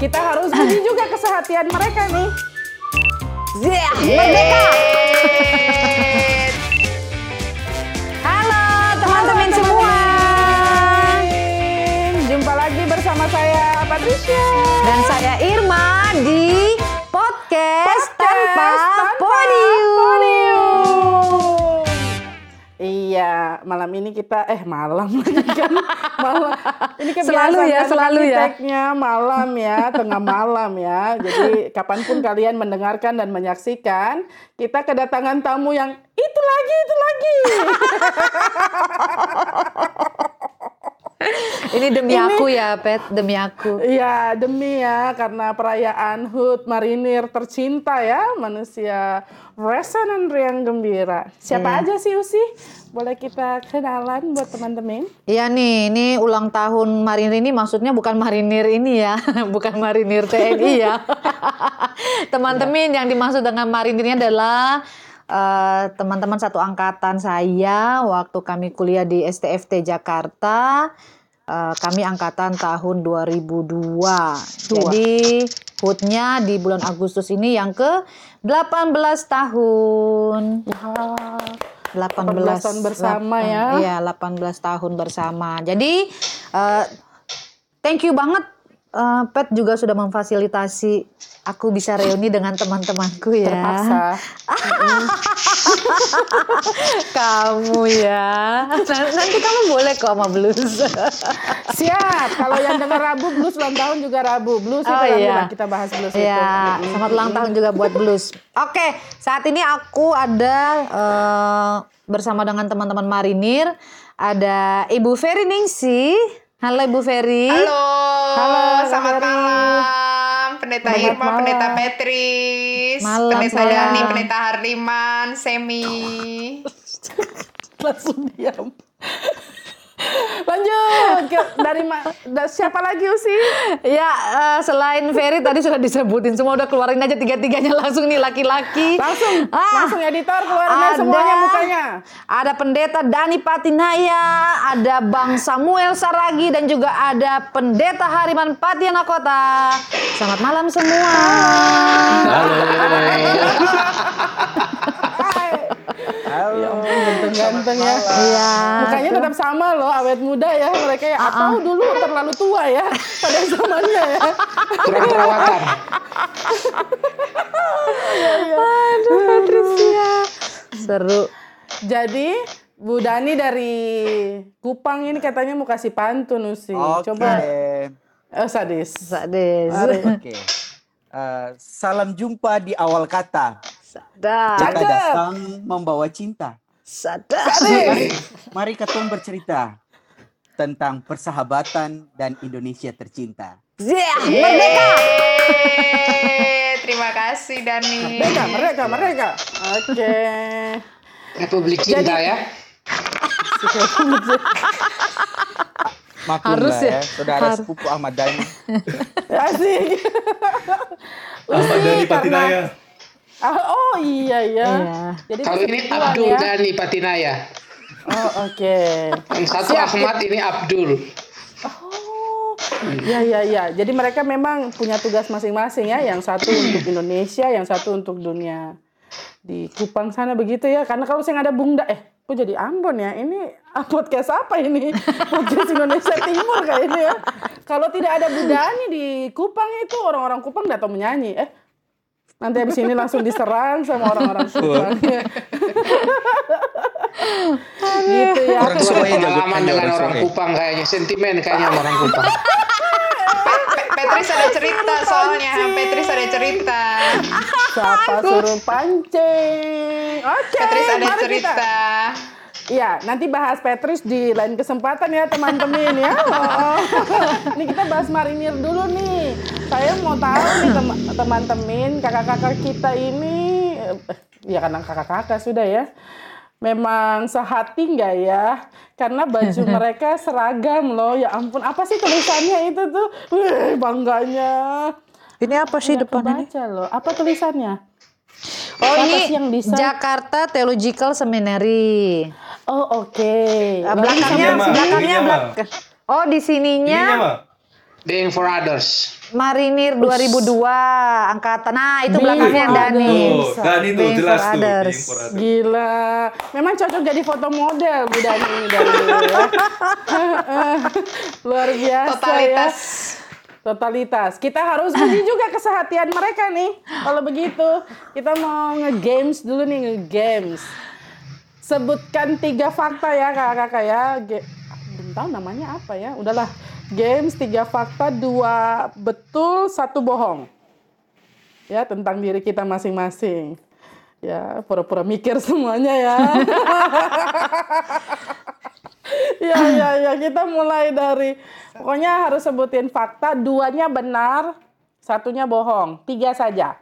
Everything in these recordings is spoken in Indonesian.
kita harus puji juga kesehatian mereka nih. Yeah, merdeka! Halo teman-teman semua. Jumpa lagi bersama saya Patricia. Dan saya Irma di Iya, malam ini kita eh malam lagi kan. malam. Ini kebiasaan Selalu ya, kan selalu ya. tag-nya malam ya, tengah malam ya. Jadi kapan pun kalian mendengarkan dan menyaksikan, kita kedatangan tamu yang itu lagi, itu lagi. Ini demi aku ya, Pet, demi aku. Iya, demi ya karena perayaan HUT Marinir tercinta ya, manusia resonan riang gembira. Siapa Iya. aja sih Usi? Boleh kita kenalan buat teman-teman? Iya nih, ini ulang tahun marinir ini maksudnya bukan marinir ini ya, bukan marinir TNI ya. Teman-teman yang dimaksud dengan marinirnya adalah eh, teman-teman satu angkatan saya waktu kami kuliah di STFT Jakarta. Eh, kami angkatan tahun 2002. Jadi HUT-nya di bulan Agustus ini yang ke 18 tahun. Wah, 18 18 tahun bersama lap- ya. Iya, 18 tahun bersama. Jadi eh, thank you banget eh, Pet juga sudah memfasilitasi aku bisa reuni dengan teman-temanku ya. terpaksa. Kamu ya. Nan- Nanti kamu boleh kok sama blues. Siap. Kalau yang dengar Rabu blues ulang tahun juga Rabu. Blues itu Oh, nanti iya. kita bahas blues itu. Ya, selamat ulang tahun juga buat blues. Oke, saat ini aku ada eh, bersama dengan teman-teman marinir. Ada Ibu Ferry Ningsi. Halo Ibu Ferry. Halo, Halo, selamat Ferry. malam. Pendeta Selamat Irma, malam. Pendeta Petris, Malam, Pendeta malam. Dani, Pendeta Harliman, Semi. Langsung diam. Lanjut. Ke- dari ma- da- siapa lagi Usi? Ya, eh, selain Ferry tadi sudah disebutin semua udah keluarin aja tiga-tiganya langsung nih laki-laki. Langsung, Ah, langsung editor keluarin aja ada- semuanya mukanya. Ada pendeta Dani Patinaya, ada Bang Samuel Saragi dan juga ada pendeta Hariman Patiana Kota. Selamat malam semua. Ya ampun, ganteng-ganteng ya. Iya. Mukanya tetap sama loh, awet muda ya mereka ya. Atau dulu terlalu tua ya pada zamannya ya. Kurang perawatan. Aduh, Patricia. Seru. Jadi Bu Dani dari Kupang ini katanya mau kasih pantun Usi. Oke. Coba. Oh sadis. Sades. Oke. Eh, salam jumpa di awal kata. Sadar. Kita Cakep. datang membawa cinta. Sadar. Mari, mari ketemu bercerita tentang persahabatan dan Indonesia tercinta. Yeah, merdeka. Terima kasih Dani. Mereka, mereka, mereka. Oke. Republik Cinta ya. Maklum Harus lah ya. ya, saudara Harus. sepupu Ahmad Dhani. Asik. Ahmad Dhani Patinaya. Ah, oh iya ya. Iya. Jadi Kalau ini Abdul ya. Dani Patinaya. Oh oke. Yang satu Siap. Ahmad, ini Abdul. Oh, ya ya ya. Jadi mereka memang punya tugas masing-masing ya. Yang satu untuk Indonesia, yang satu untuk dunia di Kupang sana begitu ya. Karena kalau saya ada Bung Da, eh, kok jadi Ambon ya? Ini ah, podcast apa ini? Podcast Indonesia Timur kayak ini ya. Kalau tidak ada Bu Dani di Kupang itu orang-orang Kupang nggak tahu menyanyi. Eh, nanti habis ini langsung diserang sama orang-orang Kupang. gitu ya. Orang Pengalaman tanya dengan orang orang. Kupang kayaknya sentimen kayaknya sama orang Kupang. Pe- Petris ada cerita soalnya. Petris ada cerita. Siapa suruh pancing? Oke, Petris ada mari kita. Iya, nanti bahas Petris di lain kesempatan ya teman-teman ya. Oh. Ini kita bahas marinir dulu nih. Saya mau tahu nih tem- teman-teman, kakak-kakak kita ini, eh, ya karena kakak-kakak sudah ya. Memang sehati nggak ya? Karena baju mereka seragam loh. Ya ampun, apa sih tulisannya itu tuh? Wih, bangganya. Ini apa sih Nggak depan ini? loh. Apa tulisannya? Oh ini yang bisa? Jakarta Theological Seminary. Oh oke. Ah, Lalu belakangnya belakangnya Ininya, belak- Oh di Ininya sininya. Being for others. Marinir 2002 angkatan. Nah, itu Being belakangnya Dani. Dani tuh Being jelas for tuh. others. Being for others. Gila. Memang cocok jadi foto model Bu Dani ini dari dulu ya. Luar biasa Totalitas. ya. Totalitas. Kita harus uji juga kesehatian mereka nih. Kalau begitu, kita mau nge-games dulu nih, nge-games. Sebutkan tiga fakta ya kakak-kakak ya. Tahu namanya apa ya. Udahlah. Games tiga fakta, dua betul, satu bohong. Ya, tentang diri kita masing-masing. Ya, pura-pura mikir semuanya ya. ya, ya, ya. Kita mulai dari, pokoknya harus sebutin fakta. Duanya benar, satunya bohong. Tiga saja.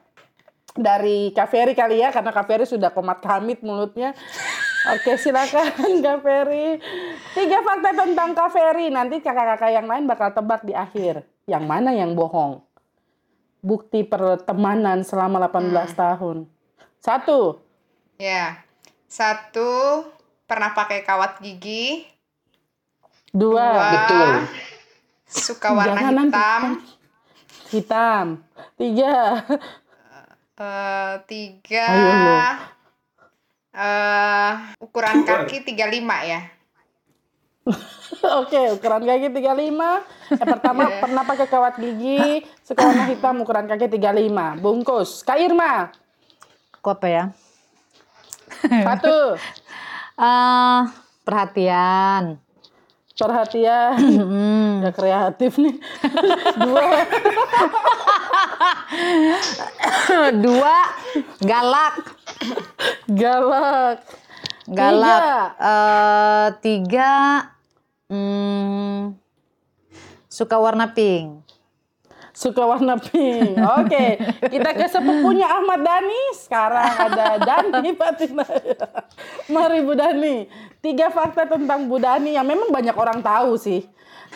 Dari Kak Ferry kali ya, karena Kak Ferry sudah komat kamit mulutnya. Oke, silakan Kak Ferry. Tiga fakta tentang Kak Ferry. Nanti kakak-kakak yang lain bakal tebak di akhir. Yang mana yang bohong? Bukti pertemanan selama 18 tahun. Satu. Ya. Satu, pernah pakai kawat gigi. Dua. Dua, Betul. suka warna Jangan nanti. hitam. Hitam. Tiga. Eh, tiga, Ayo, eh, ukuran kaki 35 ya. Oke, ukuran kaki 35. Yang pertama pernah pakai kawat gigi, warna hitam, ukuran kaki 35. Bungkus. Kak Irma. Aku apa ya? Satu. Eh, perhatian. Perhatian. Udah kreatif nih. Dua. Dua, galak. Galak. Galak. Tiga. Eh, tiga, hmm, suka warna pink. Suka warna pink. Oke, kita ke sepupunya Ahmad Dhani. Sekarang ada Dani Patinaya. Mari Bu Dani. Tiga fakta tentang Bu Dani yang memang banyak orang tahu sih.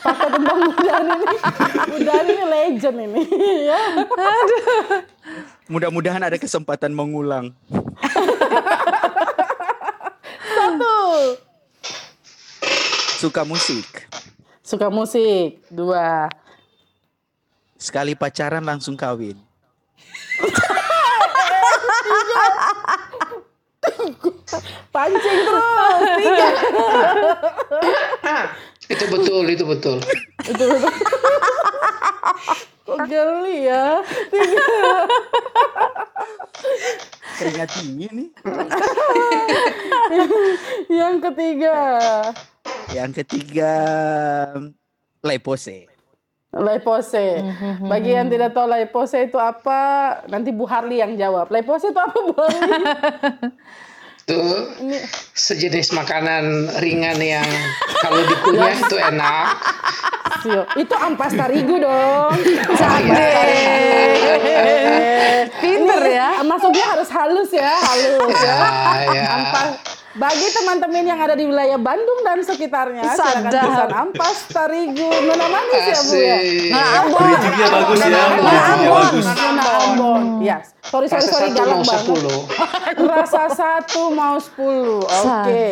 Fakta tentang Bu Dani ini. Bu Dani ini legend ini. ya. Mudah-mudahan ada kesempatan mengulang. Satu. Suka musik. Suka musik. Dua. Sekali pacaran langsung kawin. Pancing terus. Tiga. Itu betul, itu betul. Itu betul. Kok geli ya? Tiga. Keringat dingin nih. Yang ketiga. Yang ketiga, lepose. Lepose. Bagi yang tidak tahu lepose itu apa, nanti Bu Harli yang jawab. Lepose itu apa Bu Harli? Itu sejenis makanan ringan yang kalau dikunyah itu enak. Sio, itu ampas tarigu dong. Pinter ya. Masuknya harus halus ya, halus ya. Ya, ya. Ampas. Bagi teman-teman yang ada di wilayah Bandung dan sekitarnya, silakan Sadap. pesan ampas tarigu. Nona manis ya Bu ya? Nah, Ambon. Bridgingnya bagus ya, Nona bridgingnya Ambon. Nona Ambon. Ya, sorry sorry Rasa sorry satu galak mau banget. sepuluh. Rasa satu mau sepuluh. Oke,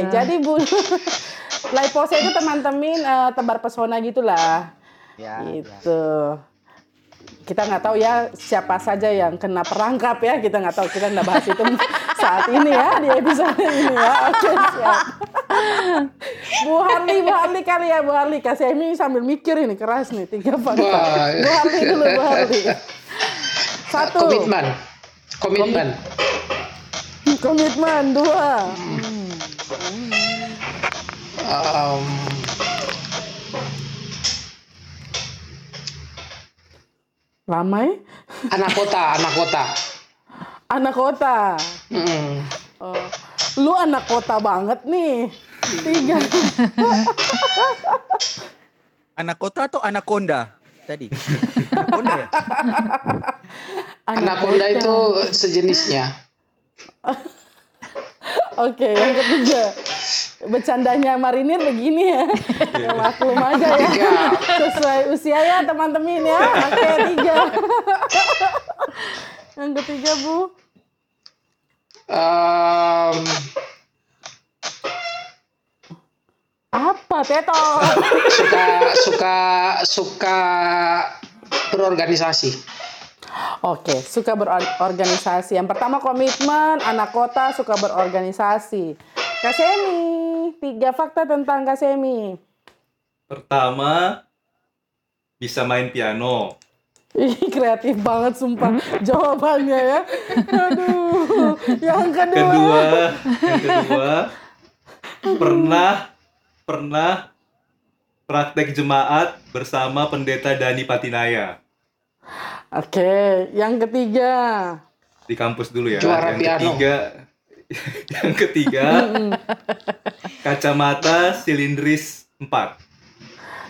Sadar. jadi Bu Laipose itu teman-teman eh, tebar pesona gitulah. Ya, Gitu. Kita nggak tahu ya siapa saja yang kena perangkap ya. Kita nggak tahu. Kita nggak bahas itu saat ini ya di episode ini ya. Oke siap. Bu Harli, Bu Harli kali ya Bu Harli. Kasih Emi sambil mikir ini keras nih tiga fakta. Wah. Bu Harli dulu Bu Harli. Satu. Komitmen. Komitmen. Komitmen dua. Um, Lama ya? anak kota, anak kota. Anak kota. Mm. Oh, lu anak kota banget nih. Tiga. Anak kota atau anaconda tadi? Anaconda ya? Anak itu sejenisnya. Oke, yang ketiga. Bercandanya marinir begini ya. ya maklum aja ya. Tiga. Sesuai usia ya teman-teman ya. Oke, tiga. yang ketiga, Bu. Um, Apa, Teto? Suka suka suka berorganisasi. Oke, suka berorganisasi. Yang pertama komitmen, anak kota suka berorganisasi. Kasemi, tiga fakta tentang Kasemi. Pertama, bisa main piano. Ih, kreatif banget sumpah jawabannya ya. Aduh. Yang kedua. Kedua, yang kedua, pernah pernah praktek jemaat bersama pendeta Dani Patinaya Oke, yang ketiga. di kampus dulu ya. Juara yang piano. ketiga, yang ketiga, kacamata silindris 4.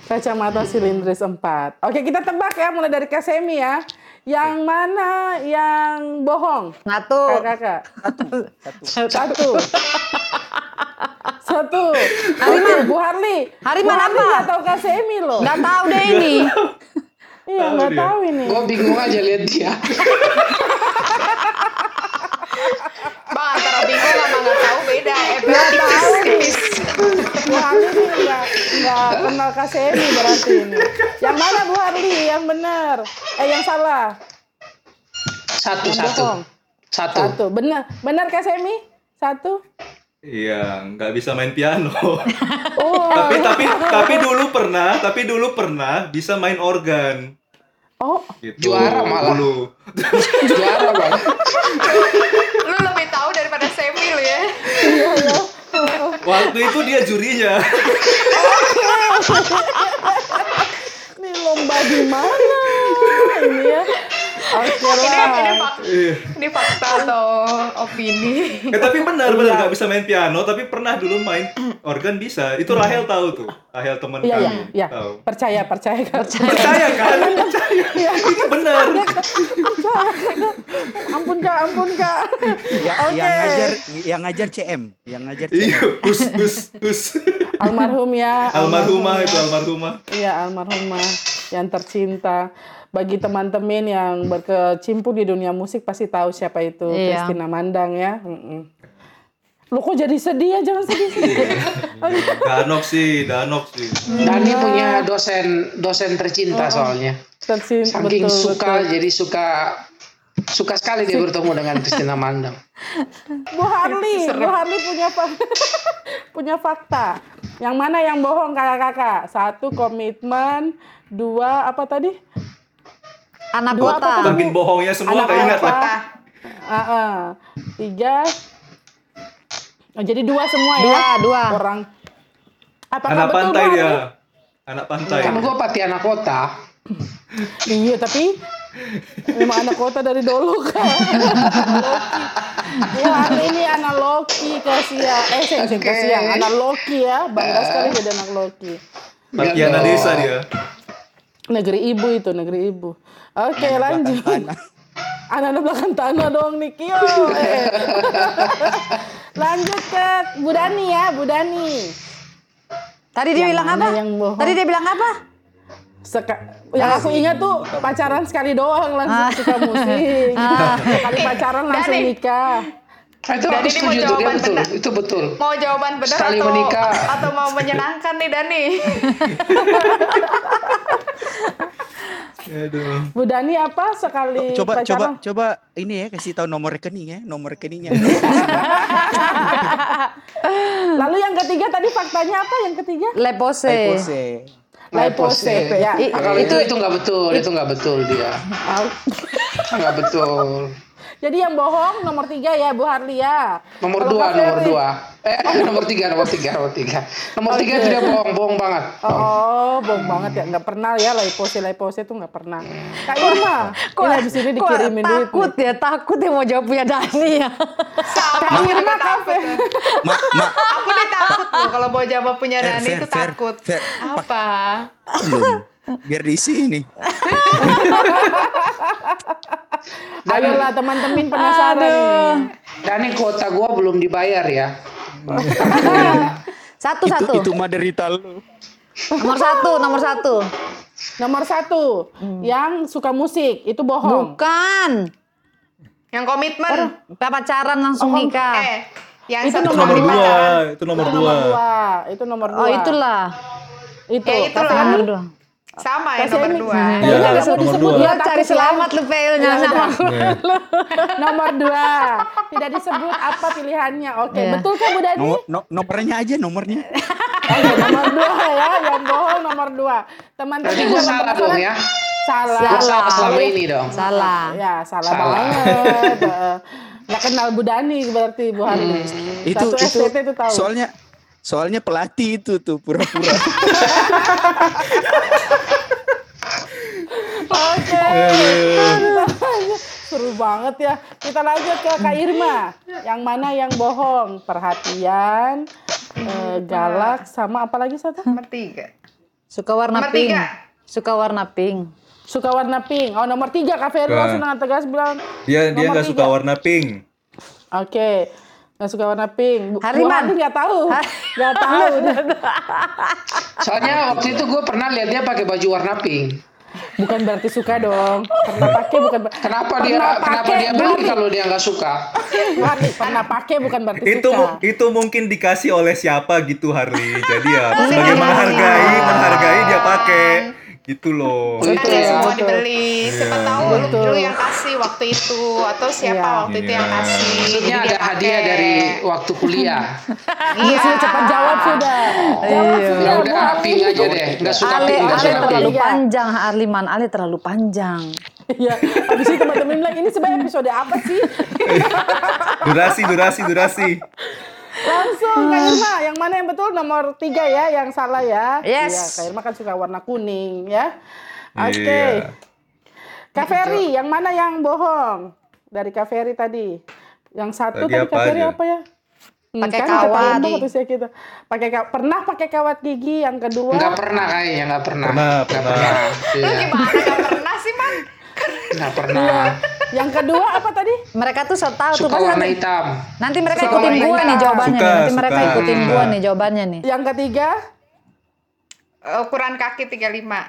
Kacamata silindris 4. Oke, kita tebak ya mulai dari Kasemi ya. Yang mana yang bohong? Satu. Kakak. Satu. Satu. Hariman. Oke, Bu Harli. Hariman Bu Harli apa? nggak tahu Kasemi loh. Nggak tahu deh ini. Iya, Tahu nggak tahu ini. Gue bingung aja lihat dia. Bang antara bingung sama nggak tahu beda. Eh, Nggak tahu nih. Bu Harli nih nggak nggak kenal Kasemi berarti ini. Yang mana Bu Harli? Yang benar? Eh, yang salah? Satu Yang satu bohong? satu. Satu. Benar. Benar Kasemi? Satu. Iya, nggak bisa main piano. Oh. tapi tapi tapi dulu pernah, tapi dulu pernah bisa main organ. Oh, Gitu. Juara malah. Dulu. Juara bang. Lu lebih tahu daripada Semi lu ya. Waktu itu dia jurinya. ini lomba di mana ini ya? Oke Ini, ini, lah. fak- Iya. ini fakta atau opini? Eh, tapi benar benar nggak bisa main piano, tapi pernah dulu main organ bisa. Itu Rahel tahu tuh. Rahel teman Iya, iya, kami. iya. Tahu. Percaya, percaya, Kak. Percaya kan? Percaya. Iya. Itu benar. Ampun, Kak, ampun, Kak. Ya, Oke. Yang ngajar yang ngajar CM, yang ngajar Iya, CM. us us us. Almarhum ya. Almarhumah almarhum itu ya. almarhumah. Iya, almarhumah yang tercinta. Bagi teman-teman yang berkecimpung di dunia musik pasti tahu siapa itu Iya. Christina Mandang ya. Mm-mm. Lu kok jadi sedih ya? Jangan sedih. Danok sih, Danok sih. Dani punya dosen dosen tercinta soalnya. Tercinta Saking betul, suka betul. jadi suka suka sekali dia bertemu dengan Christina Mandang. Bu Harli, Bu Harli punya punya fakta. Yang mana yang bohong kakak-kakak? Satu komitmen, dua apa tadi? Anak Dua kota. apa Saking bohongnya semua ingat lah. kota. Ah, ah. Tiga. Oh, jadi dua semua ya? Dua, dua. Orang. Apakah Anak betul, pantai dia. Anak pantai. Kan gue pati anak kota. Iya, tapi memang anak kota dari dulu kan. Harli ini anak Loki kasihan. Eh, saya Oke. kasihan. Anak Loki ya. Bangga sekali jadi anak Loki. Tatiana Enggak desa dia. Negeri ibu itu, negeri ibu. Oke, lanjut. Anak-anak belakang tanah dong, Nikio. Eh. lanjut ke Bu Dani ya, Bu Dani. Tadi dia Yang bilang apa? yang bohong? Tadi dia bilang apa? Seka- yang aku ingat tuh pacaran sekali doang langsung suka musik. Sekali pacaran langsung Dani. nikah. Nah, itu Dan aku setuju tuh dia betul. benar. Itu betul. Mau jawaban benar Sekali atau menikah. atau mau menyenangkan nih Dani? Aduh. Bu Dani apa sekali Coba coba pacaran? coba ini ya kasih tahu nomor rekening ya, nomor rekeningnya. Lalu yang ketiga tadi faktanya apa yang ketiga? Lepose. Lepose. Lipose. Ya. I- kalau itu itu nggak betul, itu nggak betul dia. Nggak betul. Jadi yang bohong nomor tiga ya Bu Harli ya. Nomor Kalau dua, Kak nomor Ferry? dua. Eh, nomor tiga, nomor tiga, nomor tiga. Nomor tiga itu dia bohong, bohong banget. Oh, bohong banget ya. Nggak pernah ya Lipose, Lipose itu nggak pernah. Kak Irma, ini habis ini kok dikirimin duit. takut ya, takut ya mau jawab punya Dani ya. Kak Irma kafe. Ma, ma, Aku nih takut loh kalau mau jawab punya Dani itu takut. Apa? belum. Biar di sini. Ayolah teman-teman penasaran ini. Dan ini kuota gua belum dibayar ya. Satu Itu satu. itu mah derita lu. Nomor satu, nomor satu. Nomor satu, yang suka musik itu bohong. Bukan. Yang komitmen. Kita pacaran langsung nikah. Eh, Yang Itu satu nomor nomor dua, itu nomor Itu dua. nomor dua. Itu nomor dua. Oh itulah. Itu. Ya, itulah. Nomor dua. Sama ya Kasih nomor dua. Iya, nomor disebut dua. dia Lo cari ya. selamat lu failnya Ya sama. Iya. nomor dua. Tidak disebut apa pilihannya. Oke, Iya. betul kan Bu Dani? No- no- nomornya aja nomornya. Oke, nomor dua ya. Yang bohong nomor dua. Teman-teman Berarti gue salah dong ya. Salah. Gue salah selama ini dong. Salah. Ya, salah, Salah. banget. Nggak kenal Bu Dani berarti Bu. Itu Satu itu STT itu tahu. soalnya soalnya pelatih itu tuh pura-pura. Oke. Seru banget ya. Kita lanjut ke Kak Irma. Yang mana yang bohong? Perhatian, eh, galak, sama apa lagi satu? Nomor tiga. Suka warna Nomor pink. tiga. Suka warna pink. Suka warna pink. Oh nomor tiga Kak Ferry langsung dengan tegas bilang. Dia dia nggak suka warna pink. Oke. Nggak suka warna pink. Bu- Hariman. Nggak tahu. Nggak tahu. Soalnya waktu itu gue pernah lihat dia pakai baju warna pink. Bukan berarti suka dong. Pernah pakai bukan. Kenapa dia Pernah kenapa dia beli Harli. kalau dia nggak suka? Harli, pernah pakai bukan berarti Itu suka. itu mungkin dikasih oleh siapa gitu Harley. Jadi ya sebagai menghargai, menghargai dia pakai. Gitu loh. Itu Kan ya ya. semua dibeli. Siapa tahu lu, Betul. lu yang kasih waktu itu atau siapa Iya. waktu itu yang Iya. kasih. Maksudnya ada dia hadiah dari waktu kuliah. Iya, sudah cepat jawab sudah. Jawab Iya. sudah. Ya udah pink aja deh. Nggak suka Ale, nggak Ale terlalu panjang, Arliman. Ale terlalu panjang. Iya. Habis itu teman-teman bilang ini sebenarnya episode apa sih? Durasi, durasi, durasi. Langsung Kak Irma, yang mana yang betul nomor tiga ya, yang salah ya. Yes. Iya, Kak Irma kan suka warna kuning ya. Oke. Iya. Kak Ferry, yang mana yang bohong? Dari Kak Ferry tadi. Yang satu Tadi tadi, apa Kak Ferry apa ya? Hmm, Pakai kan kawat. usia kita. Pakai ka- pernah pakai kawat gigi yang kedua. Nggak pernah kayaknya, nggak pernah. Pernah, Nggak pernah. Iya, Gimana gak pernah sih, Man? Nggak pernah. Yang kedua apa tadi? Mereka tuh so tahu tuh Suka warna nanti, hitam. nanti mereka Suka ikutin hitam. nih jawabannya. Suka, nih. Nanti mereka suka. ikutin Hmm. gua nih jawabannya nih. Yang ketiga, Ukuran kaki 35.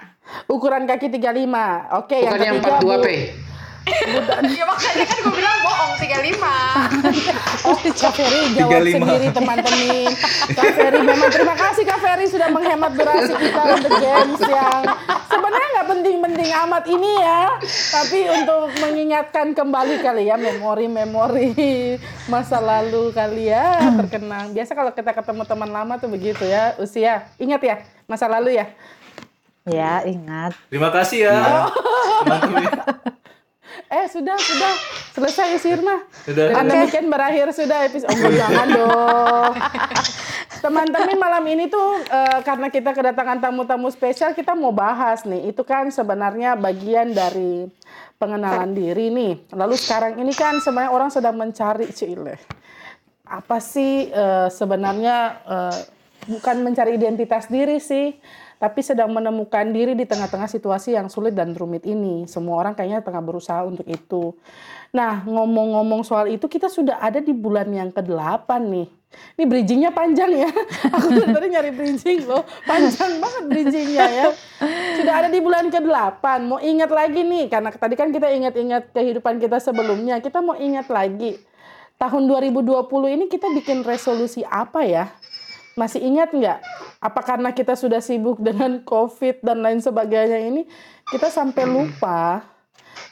ukuran kaki 35. Oke, yang Bukan yang ketiga 42 Bu- P. ya makanya kan gue bilang bohong 35. Oh, Kak Ferry jawab 35. sendiri teman-teman. Kak Ferry memang terima kasih Kak Ferry sudah menghemat durasi kita untuk games yang sebenarnya nggak penting-penting amat ini ya. Tapi untuk mengingatkan kembali kali ya memori-memori masa lalu kali ya terkenang. Biasa kalau kita ketemu teman lama tuh begitu ya usia. Ingat ya masa lalu ya. Ya, ingat. Terima kasih ya. Teman-teman. Eh sudah sudah selesai si Irma. Sudah. Dengan demikian berakhir sudah episode. Oh, jangan dong. Teman-teman malam ini tuh eh, karena kita kedatangan tamu-tamu spesial kita mau bahas nih. Itu kan sebenarnya bagian dari pengenalan diri nih. Lalu sekarang ini kan sebenarnya orang sedang mencari Cile. Apa sih eh, sebenarnya eh, bukan mencari identitas diri sih, tapi sedang menemukan diri di tengah-tengah situasi yang sulit dan rumit ini. Semua orang kayaknya tengah berusaha untuk itu. Nah, ngomong-ngomong soal itu, kita sudah ada di bulan yang ke-8 nih. Ini bridgingnya panjang ya. Aku tadi nyari bridging loh. Panjang banget bridgingnya ya. Sudah ada di bulan ke-8. Mau ingat lagi nih, karena tadi kan kita ingat-ingat kehidupan kita sebelumnya. Kita mau ingat lagi. Tahun 2020 ini kita bikin resolusi apa ya? Masih ingat nggak? Apa karena kita sudah sibuk dengan COVID dan lain sebagainya ini, kita sampai lupa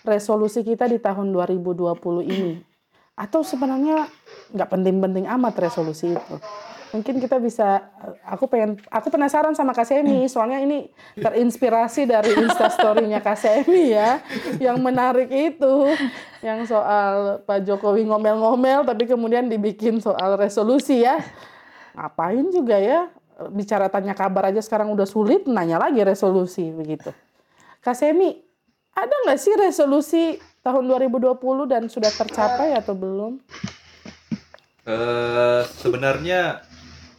resolusi kita di tahun 2020 ini? Atau sebenarnya nggak penting-penting amat resolusi itu? Mungkin kita bisa, aku pengen, aku penasaran sama Kak Semi, soalnya ini terinspirasi dari instastorynya Kak Semi ya, yang menarik itu, yang soal Pak Jokowi ngomel-ngomel, tapi kemudian dibikin soal resolusi ya ngapain juga ya bicara tanya kabar aja sekarang udah sulit nanya lagi resolusi begitu Kak Semi ada nggak sih resolusi tahun 2020 dan sudah tercapai atau belum Eh, sebenarnya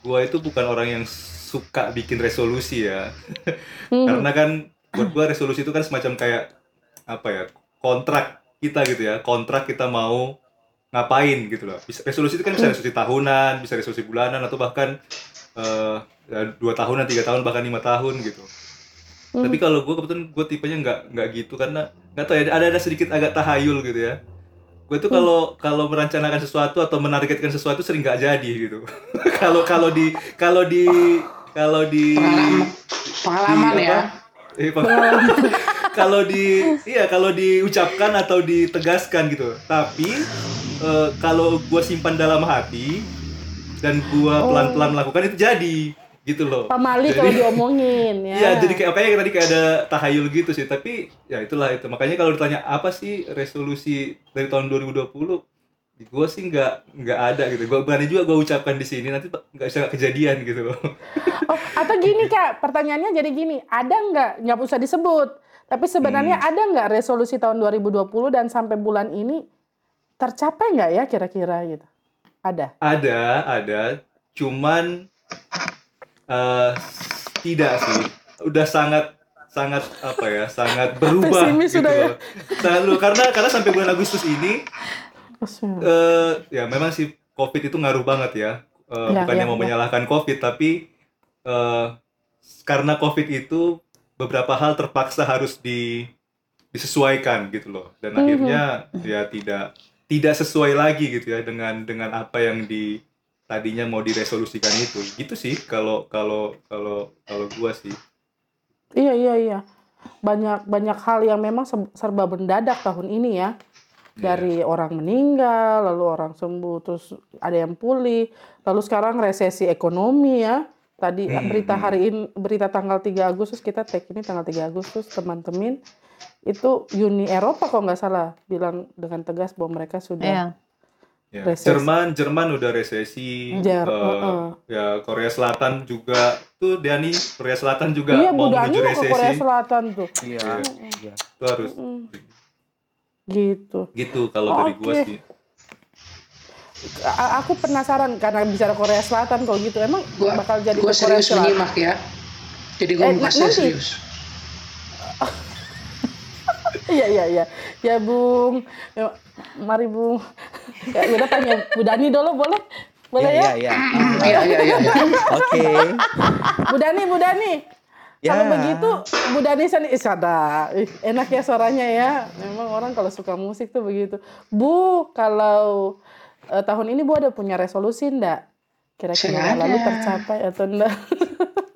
gua itu bukan orang yang suka bikin resolusi ya. Karena kan buat gua resolusi itu kan semacam kayak apa ya? kontrak kita gitu ya. Kontrak kita mau ngapain gitu loh. Bisa- Resolusi itu kan bisa resolusi tahunan, bisa resolusi bulanan atau bahkan eh, ya, dua tahunan, tiga tahun bahkan lima tahun gitu. Tapi kalau gue kebetulan gue tipenya nggak nggak gitu karena nggak tahu ya ada ada sedikit agak tahayul gitu ya. gue tuh kalau kalau merencanakan sesuatu atau menargetkan sesuatu sering nggak jadi gitu kalau kalau di kalau di kalau di Pengalaman, pengalaman di ya. apa? Eh, kalau di iya kalau diucapkan atau ditegaskan gitu tapi eh, kalau gue simpan dalam hati dan gue pelan-pelan melakukan itu jadi gitu loh Pamali Jadi- kalau diomongin ya. Iya, jadi kayak kayak tadi kayak ada tahayul gitu sih. Tapi ya itulah itu. Makanya kalau ditanya apa sih resolusi dari tahun 2020, gue sih nggak nggak ada gitu. Gue berani juga gue ucapkan di sini nanti nggak bisa kejadian gitu loh. Oh, atau gini kak, pertanyaannya jadi gini, ada nggak nggak usah disebut, tapi sebenarnya Hmm. ada nggak resolusi tahun 2020 dan sampai bulan ini tercapai nggak ya kira-kira gitu? Ada. ada, ada. Cuman eh tidak sih. Udah sangat sangat apa ya sangat berubah Pesimis gitu udah ya. berubah. karena karena sampai bulan Agustus ini eh ya memang sih COVID itu ngaruh banget ya. Eh, Ya, bukannya ya, mau ya. menyalahkan COVID, tapi eh karena COVID itu beberapa hal terpaksa harus di disesuaikan gitu loh. Dan Mhm. akhirnya ya tidak tidak sesuai lagi gitu ya dengan dengan apa yang di tadinya mau diresolusikan itu. Gitu sih kalau kalau kalau kalau gua sih. Iya iya iya. Banyak banyak hal yang memang se- serba mendadak tahun ini ya. Dari orang meninggal, lalu orang sembuh, terus ada yang pulih, lalu sekarang resesi ekonomi ya. Tadi Hmm, berita hmm. hari ini berita tanggal 3 Agustus kita take ini tanggal 3 Agustus teman-teman itu Uni Eropa kalau nggak salah bilang dengan tegas bahwa mereka sudah Iya. Ya, Resesi. Jerman Jerman udah resesi. Jer- eh, heeh. Ya Korea Selatan juga tuh Dani Korea Selatan juga iya mau budanya menuju mau ke resesi. Korea Selatan tuh. Iya. iya. Itu harus Mm. Gitu. gitu kalau dari gua Oke. sih. Aku penasaran karena bicara Korea Selatan kalau gitu emang Gua, bakal jadi gua Korea serius Selatan. menyimak ya. Jadi gue Eh, nanti. serius. Iya iya iya. Ya Bung, Ya, mari Bung. Ya udah tanya Bu Dani dulu boleh? Boleh Iya, ya? iya, iya. Iya, iya, iya. Oke. Bu Dani, Bu Dani. Ya. Kalau begitu Bu Dani sendiri Ih, sada. Ih, enak ya suaranya ya. Memang orang kalau suka musik tuh begitu. Bu, kalau eh, tahun ini Bu ada punya resolusi enggak? Kira-kira lalu tercapai atau enggak?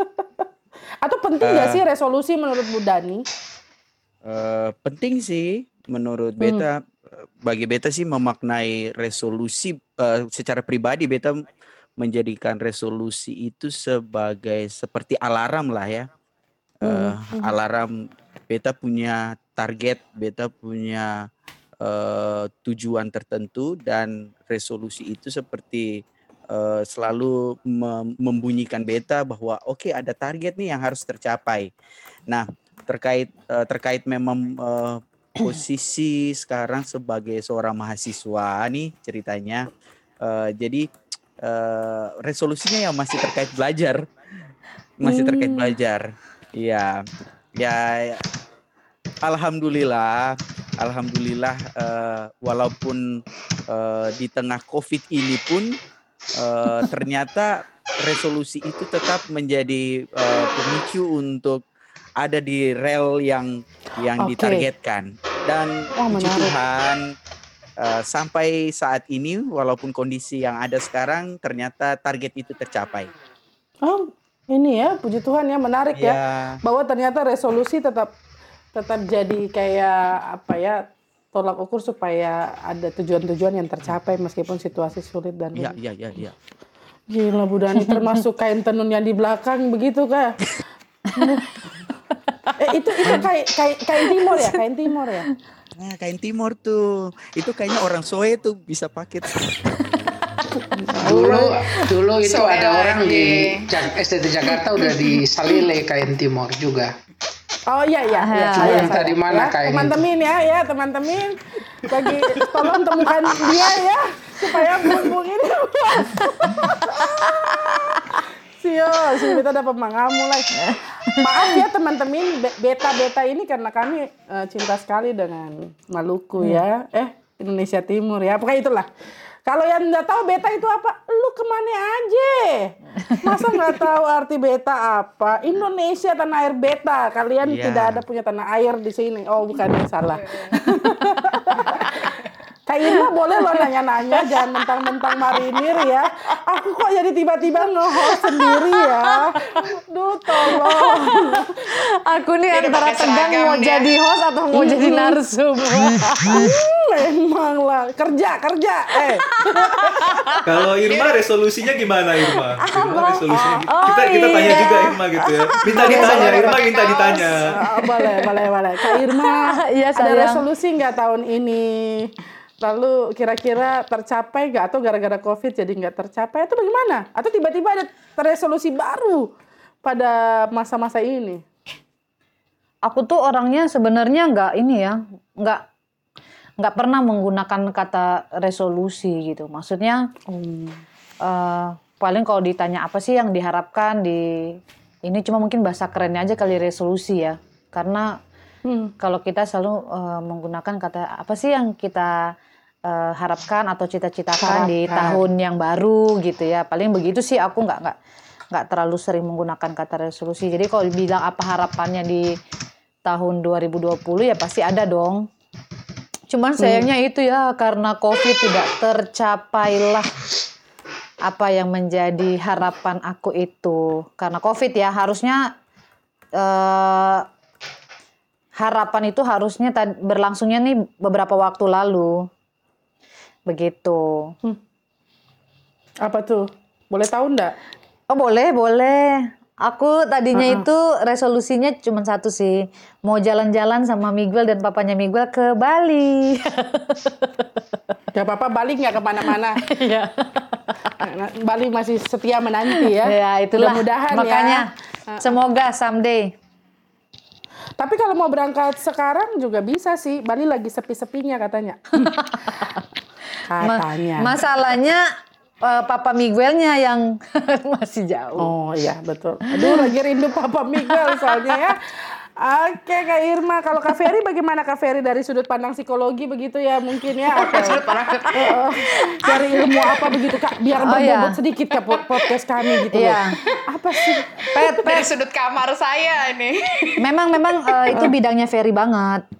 atau penting nggak sih resolusi menurut Bu Dani? Eh, penting sih menurut beta eh, bagi beta sih memaknai resolusi eh, secara pribadi beta menjadikan resolusi itu sebagai seperti alarm lah ya Eh, alarm beta punya target beta punya eh, tujuan tertentu dan resolusi itu seperti eh, selalu mem- membunyikan beta bahwa oke ada target nih yang harus tercapai. Nah terkait eh, terkait memang eh, posisi sekarang sebagai seorang mahasiswa nih ceritanya Eh, jadi eh, resolusinya yang masih terkait belajar. Masih terkait Hmm. belajar. Iya. Ya alhamdulillah alhamdulillah eh, walaupun eh, di tengah covid ini pun eh, ternyata resolusi itu tetap menjadi eh, pemicu untuk ada di rel yang yang Oke. ditargetkan dan Wah, puji. Tuhan eh, sampai saat ini walaupun kondisi yang ada sekarang ternyata target itu tercapai. Oh, ini ya, puji Tuhan ya, menarik ya. Ya, Bahwa ternyata resolusi tetap tetap jadi kayak apa ya tolak ukur supaya ada tujuan-tujuan yang tercapai meskipun situasi sulit dan ya, rumit. ya, ya, ya. Gila Bu Dani termasuk kain tenun yang di belakang begitu kah? eh itu itu kain, kain kain timur ya, kain timur ya. Nah, kain timur tuh, itu kayaknya orang Soe tuh bisa pakai. Dulu dulu itu Soe ada orang di SDT Jakarta udah di Salile kain timur juga. Oh iya iya, iya. Ah. Cuma saya, entah di mana ya, teman-teman ya, ya teman-teman lagi tolong temukan dia ya supaya bung ini Sio, sih kita dapat mengamu lagi. Maaf ya teman-teman, be- beta-beta ini karena kami eh, cinta sekali dengan Maluku ya, eh Indonesia Timur ya, pokoknya itulah. Kalau yang nggak tahu beta itu apa, lu ke mana aja? Masa nggak tahu arti beta apa? Indonesia tanah air beta. Kalian Iya. tidak ada punya tanah air di sini. Oh bukan yang salah. Kak Irma boleh loh nanya-nanya, jangan mentang-mentang marinir ya. Aku kok jadi tiba-tiba nge-host sendiri ya. Duh, tolong. Aku nih antara tegang mau dia. jadi host atau mau jadi narsum. Memang lah, kerja, kerja. Eh, Kalau Irma resolusinya gimana Irma? Irma resolusinya Oh, kita kita tanya iya. juga Irma gitu ya. Minta ditanya, Irma minta ditanya. Ah, boleh, boleh, boleh. Kak Irma, Iya, ada resolusi nggak tahun ini? Lalu kira-kira tercapai nggak atau gara-gara COVID jadi nggak tercapai atau bagaimana? Atau tiba-tiba ada resolusi baru pada masa-masa ini? Aku tuh orangnya sebenarnya nggak ini ya, nggak nggak pernah menggunakan kata resolusi gitu. Maksudnya eh, paling kalau ditanya apa sih yang diharapkan di ini cuma mungkin bahasa kerennya aja kali resolusi ya. Karena Hmm. kalau kita selalu eh, menggunakan kata apa sih yang kita eh, harapkan atau cita-citakan di tahun yang baru gitu ya. Paling begitu sih aku nggak nggak nggak terlalu sering menggunakan kata resolusi. Jadi kalau bilang apa harapannya di tahun 2020 ya pasti ada dong. Cuman sayangnya itu ya karena Covid tidak tercapailah apa yang menjadi harapan aku itu. Karena Covid ya harusnya eh, harapan itu harusnya berlangsungnya nih beberapa waktu lalu. Begitu. Apa tuh? Boleh tahu nggak? Oh boleh, boleh. Aku tadinya itu resolusinya cuma satu sih. Mau jalan-jalan sama Miguel dan papanya Miguel ke Bali. Gak apa-apa, Bali nggak ke mana-mana. Iya. Nah, Bali masih setia menanti ya. ya itulah. Mudah-mudahan Makanya ya. semoga someday. Tapi kalau mau berangkat sekarang juga bisa sih. Bali lagi sepi-sepinya katanya. Ma- katanya. masalahnya eh, Papa Miguelnya yang masih jauh. Oh iya betul. Aduh lagi rindu Papa Miguel soalnya ya. Oke Kak Irma, kalau Kak Ferry bagaimana Kak Ferry dari sudut pandang psikologi begitu ya mungkin ya atau dari ilmu apa begitu Kak biar Oh, berbobot iya. sedikit Kak po- podcast kami gitu Iya. loh. Apa sih? Pet, Dari pet. sudut kamar saya ini. Memang memang eh, itu bidangnya Ferry banget.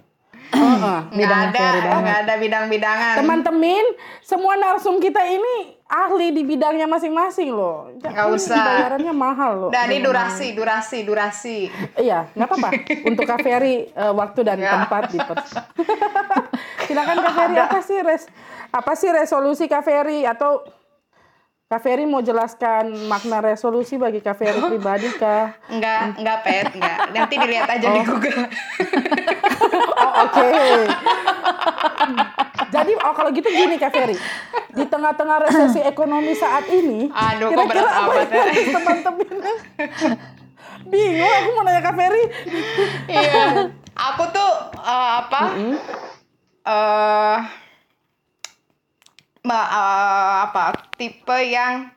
Heeh. Nggak Bidangnya ada, nggak ada bidang-bidangan. Teman-teman, semua narsum kita ini ahli di bidangnya masing-masing loh. Nggak usah. Bayarannya mahal loh. Dan ini durasi, durasi, durasi. Iya, nggak apa-apa. Untuk Kak Ferry eh, waktu dan tempat di Silakan Kak Ferry apa sih res apa sih resolusi Kak Ferry atau Kak Ferry mau jelaskan makna resolusi bagi Kak Ferry pribadi kah? Enggak, enggak pet, enggak. Nanti dilihat aja di Google. Oke. Jadi oh kalau gitu gini Kak Ferry. Di tengah-tengah resesi ekonomi saat ini, kira-kira apa yang ya? harus teman-teman Bingung aku mau nanya Kak Ferry. Iya. Aku tuh eh, apa? eh ma- eh, apa? Tipe yang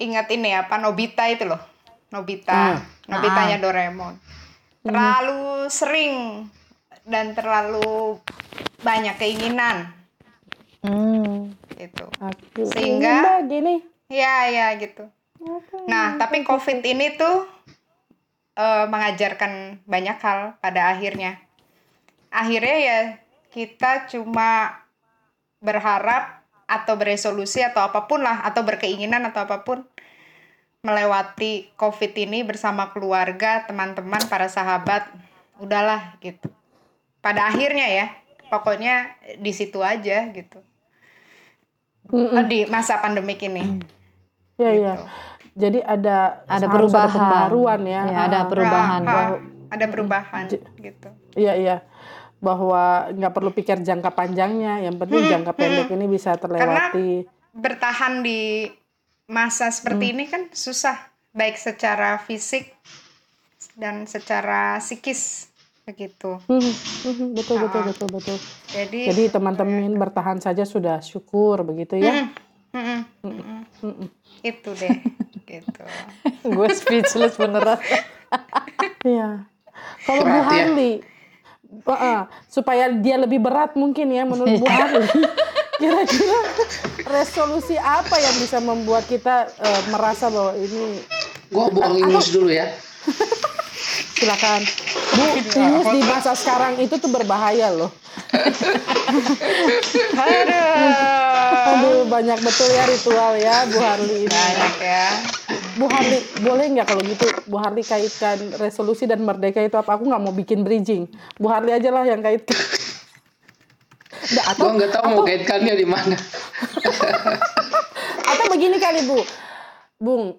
ingat ini apa? Nobita itu loh. Nobita. Nobitanya Doraemon. Terlalu sering dan terlalu banyak keinginan Hmm. gitu. Aku Sehingga- begini. Ya, ya gitu. Nah, tapi COVID ini tuh eh, mengajarkan banyak hal pada akhirnya. Akhirnya ya kita cuma berharap atau beresolusi atau apa pun lah atau berkeinginan atau apa pun melewati COVID ini bersama keluarga, teman-teman, para sahabat, udahlah gitu. Pada akhirnya ya, pokoknya di situ aja gitu. Di masa pandemik ini. Ya iya. Gitu. Jadi ada Ada perubahan. ada pembaruan ya. Ya, ada Ah, perubahan. Ah, ah, ada perubahan gitu. Iya iya. Bahwa nggak perlu pikir jangka panjangnya, yang penting jangka pendek ini bisa terlewati. Bertahan di masa seperti ini kan susah, baik secara fisik dan secara psikis begitu. Hmm, hmm, betul betul betul betul. Jadi, Jadi teman-teman bertahan saja sudah syukur begitu ya. mm-mm, mm-mm. itu deh, gitu. Gue speechless beneran. Iya. Kalau Bu Berat ya. Harli, Heeh, supaya dia lebih berat mungkin ya menurut Bu Harli. Kira-kira resolusi apa yang bisa membuat kita eh, merasa bahwa ini Gua buang ingus dulu ya. Silakan. Bu, timus di masa sekarang itu tuh berbahaya loh. Aduh. Aduh, banyak betul ya ritual ya Bu Harli ini. Banyak ya. Bu Harli, boleh nggak kalau gitu Bu Harli kaitkan resolusi dan merdeka itu apa? Aku nggak mau bikin bridging. Bu Harli aja lah yang kaitkan. Nggak, atau, Gua nggak tahu mau kaitkannya di mana. atau begini kali Bu. Bung.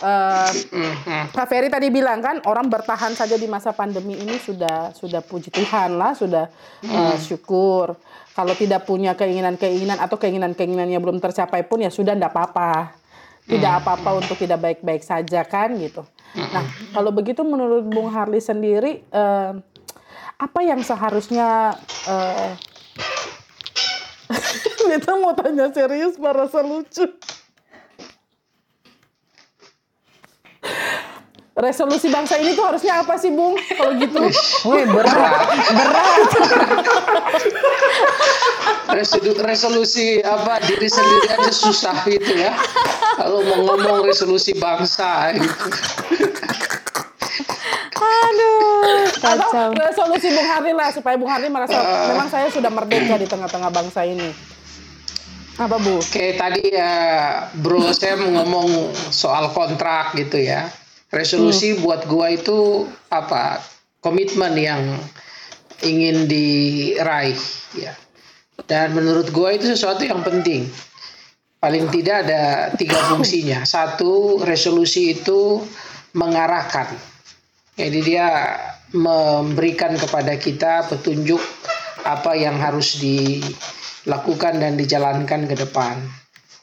Kak Ferry tadi bilang kan orang bertahan saja di masa pandemi ini sudah sudah puji Tuhan lah, sudah eh, syukur. Kalau tidak punya keinginan-keinginan atau keinginan-keinginannya belum tercapai pun ya sudah ndak apa-apa. Tidak apa-apa untuk tidak baik-baik saja kan gitu. Nah, kalau begitu menurut Bung Harli sendiri eh, apa yang seharusnya eh, Kita mau tanya serius, merasa lucu. Resolusi bangsa ini tuh harusnya apa sih, Bung? Kalau gitu. Wih berat, berat. Resolu- resolusi apa diri sendiri aja susah gitu ya. Kalau mau ngomong resolusi bangsa gitu. Aduh, Atau kacau. resolusi Bung Harli lah supaya Bung Harli merasa memang saya sudah merdeka di tengah-tengah bangsa ini. Apa Bu? Oke, tadi ya Bro Sam ngomong soal kontrak gitu ya. Resolusi buat gua itu apa? Komitmen yang ingin diraih ya. Dan menurut gua itu sesuatu yang penting. Paling tidak ada tiga fungsinya. Satu, resolusi itu mengarahkan. Jadi dia memberikan kepada kita petunjuk apa yang harus dilakukan dan dijalankan ke depan.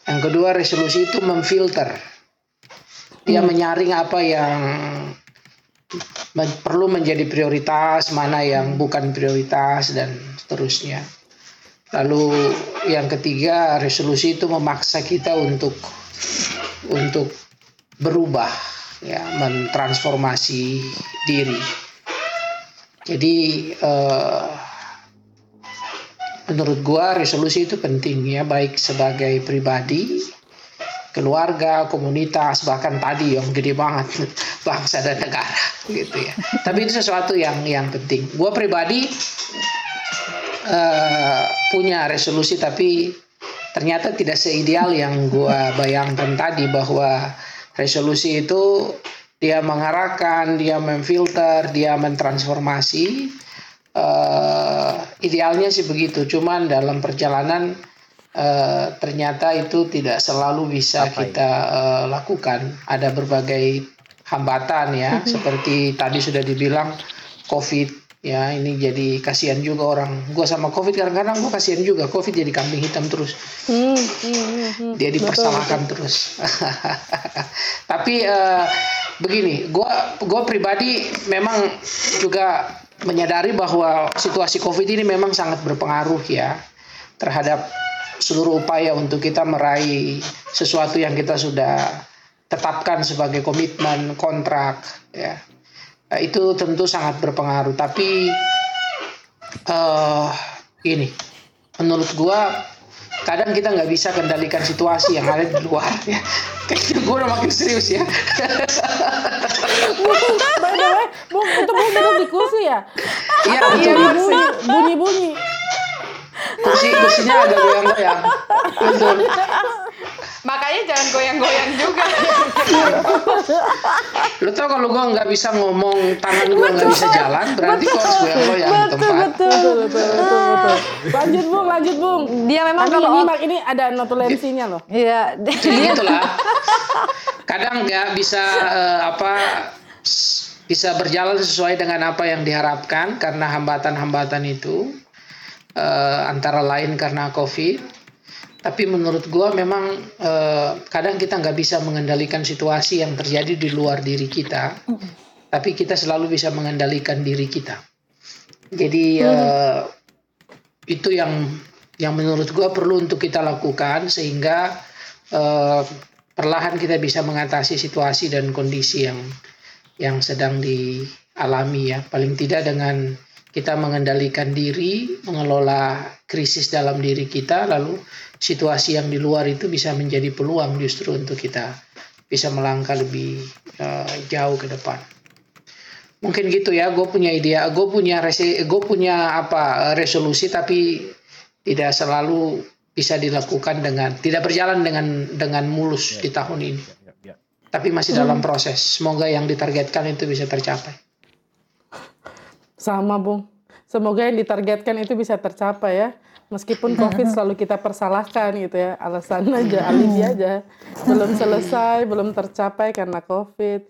Yang kedua, resolusi itu memfilter. Dia menyaring apa yang men- perlu menjadi prioritas, mana yang bukan prioritas dan seterusnya. Lalu yang ketiga, resolusi itu memaksa kita untuk untuk berubah, ya, mentransformasi diri. Jadi eh, menurut gua resolusi itu penting ya, baik sebagai pribadi, keluarga, komunitas, bahkan tadi yang gede banget bangsa dan negara gitu ya. Tapi itu sesuatu yang yang penting. Gua pribadi eh, punya resolusi tapi ternyata tidak seideal yang gua bayangkan tadi bahwa resolusi itu dia mengarahkan, dia memfilter, dia mentransformasi. Eh, idealnya sih begitu, cuman dalam perjalanan eh, ternyata itu tidak selalu bisa kita eh, lakukan. Ada berbagai hambatan ya, seperti tadi sudah dibilang COVID ya ini jadi kasihan juga orang. Gua sama COVID kadang-kadang gua kasihan juga. COVID jadi kambing hitam terus. Hmm, hmm, hmm, hmm. Dia dipersalahkan terus. Tapi eh, begini, gua gua pribadi memang juga menyadari bahwa situasi Covid ini memang sangat berpengaruh ya terhadap seluruh upaya untuk kita meraih sesuatu yang kita sudah tetapkan sebagai komitmen kontrak ya. Eh, itu tentu sangat berpengaruh tapi eh ini menurut gua kadang kita nggak bisa kendalikan situasi yang ada di luar ya kayaknya gua udah makin serius ya By the way, Bung, itu Bung duduk di kursi ya? iya Bunyi betul bunyi, bunyi bunyi. Kursi kursinya agak goyang-goyang. Betul. Makanya jangan goyang-goyang juga. lu tau kalau gua nggak bisa ngomong tangan gua nggak bisa jalan berarti kok harus goyang-goyang di tempat. Betul, betul, betul, betul. Lanjut Bung, lanjut Bung. Dia memang Kami kalau nyimak, ini ada notulensinya loh. Iya, Jadi itulah. Kadang ya bisa eh, apa bisa berjalan sesuai dengan apa yang diharapkan karena hambatan-hambatan itu eh, antara lain karena covid. Tapi menurut gua memang eh, kadang kita nggak bisa mengendalikan situasi yang terjadi di luar diri kita tapi kita selalu bisa mengendalikan diri kita. Jadi eh, itu yang yang menurut gua perlu untuk kita lakukan sehingga eh, perlahan kita bisa mengatasi situasi dan kondisi yang yang sedang dialami ya. Paling tidak dengan kita mengendalikan diri mengelola krisis dalam diri kita lalu situasi yang di luar itu bisa menjadi peluang justru untuk kita bisa melangkah lebih eh, jauh ke depan. Mungkin gitu ya gue punya ide gue punya resi gue punya apa resolusi tapi tidak selalu bisa dilakukan dengan tidak berjalan dengan dengan mulus di tahun ini. Ya, ya. tapi masih dalam proses. Semoga yang ditargetkan itu bisa tercapai Sama, Bung. Semoga yang ditargetkan itu bisa tercapai ya. Meskipun COVID selalu kita persalahkan gitu ya. Alasan aja, alibi aja. Belum selesai, belum tercapai karena COVID.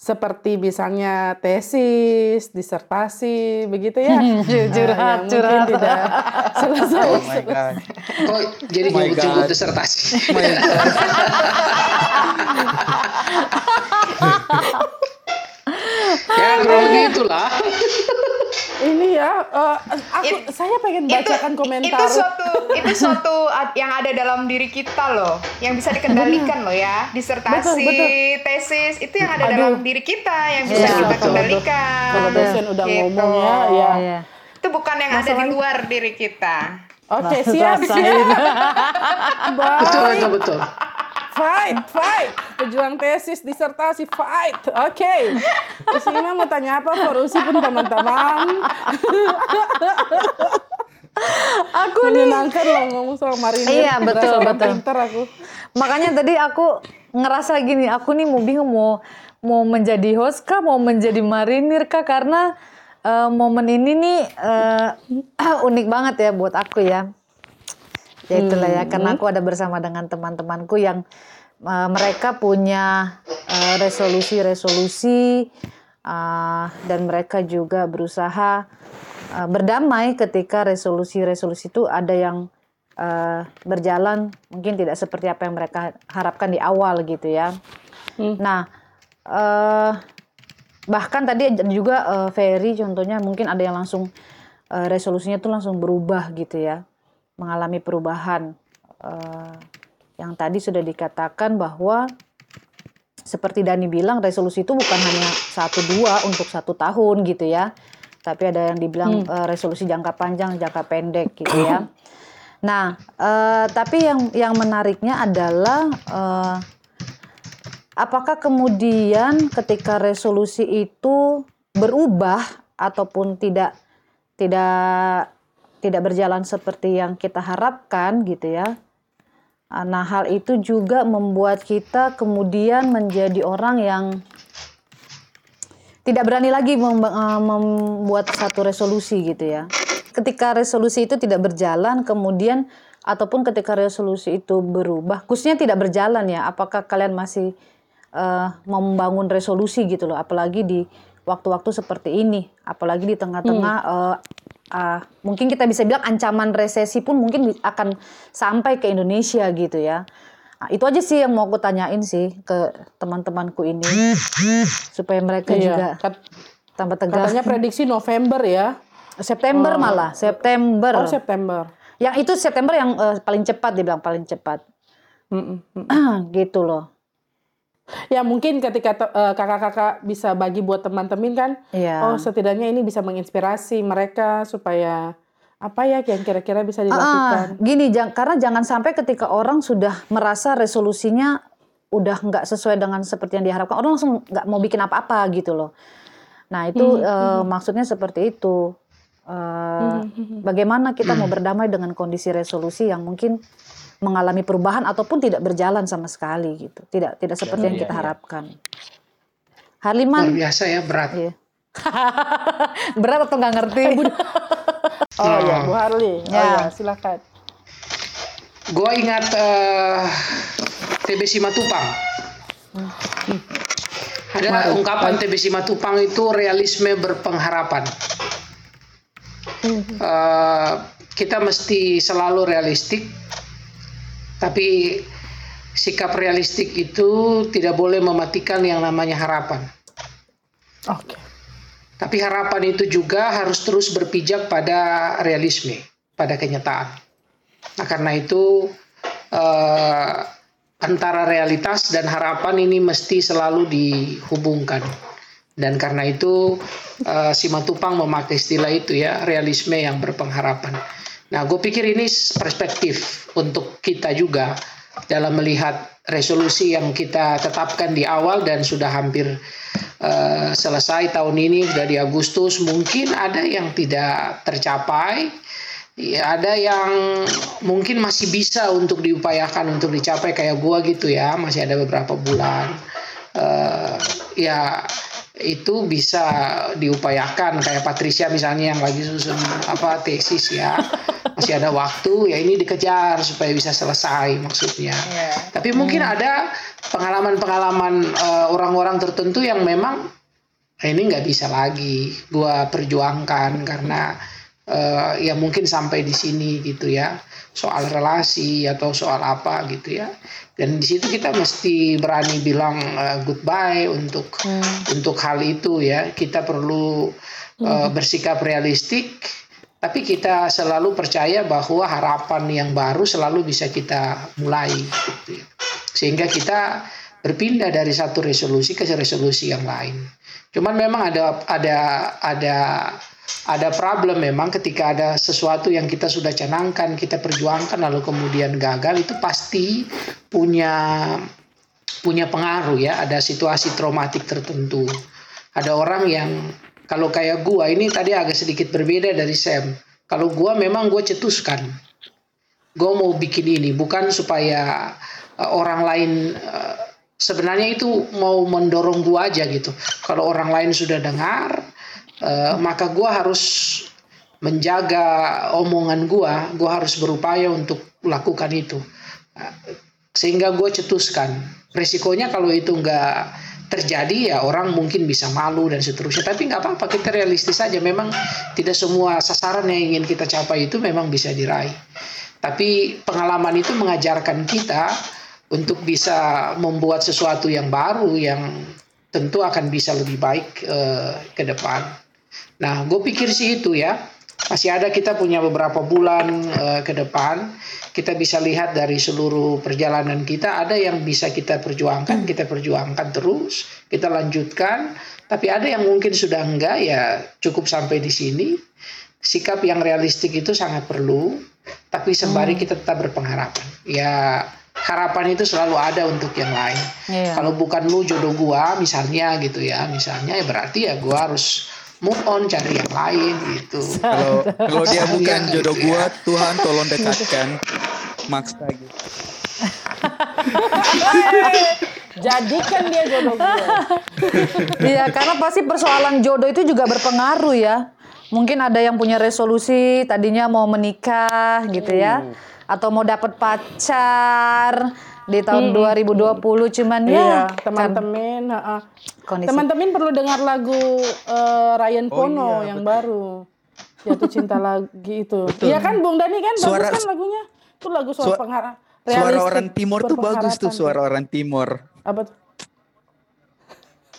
Seperti misalnya tesis, disertasi, begitu ya. Curhat, Nah, curhat. Mungkin tidak selesai. Oh my god. kok jadi Oh nyebut-nyebut disertasi Oh my God. Ya kurang itulah Ini ya, eh, aku saya pengen bacakan komentar. itu suatu itu suatu yang ada dalam diri kita loh yang bisa dikendalikan loh ya disertasi Betul, betul. tesis itu yang ada Aduh. dalam diri kita yang bisa Iya, kita betul, kendalikan Kalau dosen udah Gitu. ngomong ya, ya. Iya. itu bukan yang ada di luar diri kita Oke, Nah, siap, siap. betul betul betul Fight, fight. Pejuang tesis, disertasi, fight. Oke. Terus ini mau tanya apa? Korusi pun teman-teman. Aku nih Menyenangkan loh ngomong soal marinir. Iya, betul, betul. Pinter aku. Makanya tadi aku ngerasa gini, aku nih mau bingung mau mau menjadi host kah, mau menjadi marinir kah karena eh, momen ini nih eh, unik banget ya buat aku ya. Ya itulah ya, karena aku ada bersama dengan teman-temanku yang eh, mereka punya eh, resolusi-resolusi eh, dan mereka juga berusaha eh, berdamai ketika resolusi-resolusi itu ada yang eh, berjalan mungkin tidak seperti apa yang mereka harapkan di awal gitu ya. Nah, eh, bahkan tadi juga eh, Ferry contohnya mungkin ada yang langsung resolusinya tuh langsung berubah gitu ya, mengalami perubahan. Eh, yang tadi sudah dikatakan bahwa seperti Dani bilang resolusi itu bukan hanya satu dua untuk satu tahun gitu ya, tapi ada yang dibilang eh, resolusi jangka panjang, jangka pendek gitu ya. Nah, eh, tapi yang yang menariknya adalah eh, apakah kemudian ketika resolusi itu berubah ataupun tidak tidak tidak berjalan seperti yang kita harapkan gitu ya. Nah, hal itu juga membuat kita kemudian menjadi orang yang tidak berani lagi eh, membuat satu resolusi gitu ya. Ketika resolusi itu tidak berjalan, kemudian ataupun ketika resolusi itu berubah, khususnya tidak berjalan ya. Apakah kalian masih eh, membangun resolusi gitu loh? Apalagi di waktu-waktu seperti ini, apalagi di tengah-tengah eh, ah, mungkin kita bisa bilang ancaman resesi pun mungkin akan sampai ke Indonesia gitu ya. Nah, itu aja sih yang mau aku tanyain sih ke teman-temanku ini supaya mereka Iya. juga Kat- tambah tegas. Katanya prediksi November ya. September malah, September. Oh, September. yang itu September yang eh, paling cepat dibilang paling cepat. Mm. gitu loh. Ya mungkin ketika eh, kakak-kakak bisa bagi buat teman-teman kan, Iya. oh setidaknya ini bisa menginspirasi mereka supaya apa ya yang kira-kira bisa dilakukan. gini, jang- karena jangan sampai ketika orang sudah merasa resolusinya udah nggak sesuai dengan seperti yang diharapkan, orang langsung nggak mau bikin apa-apa gitu loh. Nah itu eh, maksudnya seperti itu. Eh, Bagaimana kita mau berdamai dengan kondisi resolusi yang mungkin mengalami perubahan ataupun tidak berjalan sama sekali gitu, tidak tidak seperti yang iya, kita iya. harapkan. luar Harliman, biasa ya berat iya. berat atau nggak ngerti? Oh ya, Bu Harli. Oh Ya. ya, silakan. gue ingat eh, TB Simatupang ada ungkapan TB Simatupang itu realisme berpengharapan Eh, kita mesti selalu realistik tapi sikap realistik itu tidak boleh mematikan yang namanya harapan Oke. tapi harapan itu juga harus terus berpijak pada realisme, pada kenyataan. Nah, karena itu eh, antara realitas dan harapan ini mesti selalu dihubungkan. Dan karena itu eh, Simatupang memakai istilah itu ya, realisme yang berpengharapan. Nah, gue pikir ini perspektif untuk kita juga dalam melihat resolusi yang kita tetapkan di awal dan sudah hampir uh, selesai tahun ini sudah di Agustus. Mungkin ada yang tidak tercapai. Ya ada yang mungkin masih bisa untuk diupayakan untuk dicapai kayak gua gitu ya. Masih ada beberapa bulan. Uh, ya itu bisa diupayakan kayak Patricia misalnya yang lagi susun apa tesis ya. Masih ada waktu ya ini dikejar supaya bisa selesai maksudnya. Yeah. tapi mungkin ada pengalaman-pengalaman eh, orang-orang tertentu yang memang "Eh, ini nggak bisa lagi gua perjuangkan karena eh, ya mungkin sampai di sini gitu ya. Soal relasi atau soal apa gitu ya. Dan di situ kita mesti berani bilang eh, goodbye untuk untuk hal itu ya. Kita perlu eh, bersikap realistik tapi kita selalu percaya bahwa harapan yang baru selalu bisa kita mulai gitu ya. sehingga kita berpindah dari satu resolusi ke resolusi yang lain. Cuman memang ada ada ada ada problem memang ketika ada sesuatu yang kita sudah canangkan kita perjuangkan lalu kemudian gagal itu pasti punya punya pengaruh ya. Ada situasi traumatik tertentu. Ada orang yang kalau kayak gua ini tadi agak sedikit berbeda dari Sam. Kalau gua memang gua cetuskan. Gua mau bikin ini bukan supaya uh, orang lain uh, sebenarnya itu mau mendorong gua aja gitu. Kalau orang lain sudah dengar uh, maka gua harus menjaga omongan gua, gua harus berupaya untuk lakukan itu. Uh, Sehingga gue cetuskan. Resikonya kalau itu nggak terjadi ya orang mungkin bisa malu dan seterusnya. Tapi nggak apa-apa, kita realistis saja. Memang tidak semua sasaran yang ingin kita capai itu memang bisa diraih. Tapi pengalaman itu mengajarkan kita untuk bisa membuat sesuatu yang baru yang tentu akan bisa lebih baik eh, ke depan. Nah, gue pikir sih itu ya. Masih ada kita punya beberapa bulan eh, ke depan. Kita bisa lihat dari seluruh perjalanan kita ada yang bisa kita perjuangkan, kita perjuangkan terus, kita lanjutkan. Tapi ada yang mungkin sudah enggak ya cukup sampai di sini. Sikap yang realistik itu sangat perlu. Tapi sembari kita tetap berpengharapan. Ya harapan itu selalu ada untuk yang lain. Iya. Kalau bukan lu jodoh gua misalnya gitu ya, misalnya ya berarti ya gua harus move on cari yang lain gitu. Kalau kalau dia bukan gitu jodoh ya. gua, Tuhan tolong dekatkan. Maksa gitu. Jadikan dia jodoh gue. Iya, karena pasti persoalan jodoh itu juga berpengaruh ya. Mungkin ada yang punya resolusi tadinya mau menikah gitu ya. Atau mau dapat pacar di tahun 2020 cuman Iya, ya teman-teman. heeh. Kondisi. Teman-teman perlu dengar lagu eh, Ryan Oh Pono iya, yang baru. Jatuh cinta lagi itu. Iya kan Bung Dani kan Suara- bagus kan lagunya? Itu lagu soal Suara- pengharap. Suara orang timur tuh bagus tuh, suara orang timur. Apa tuh?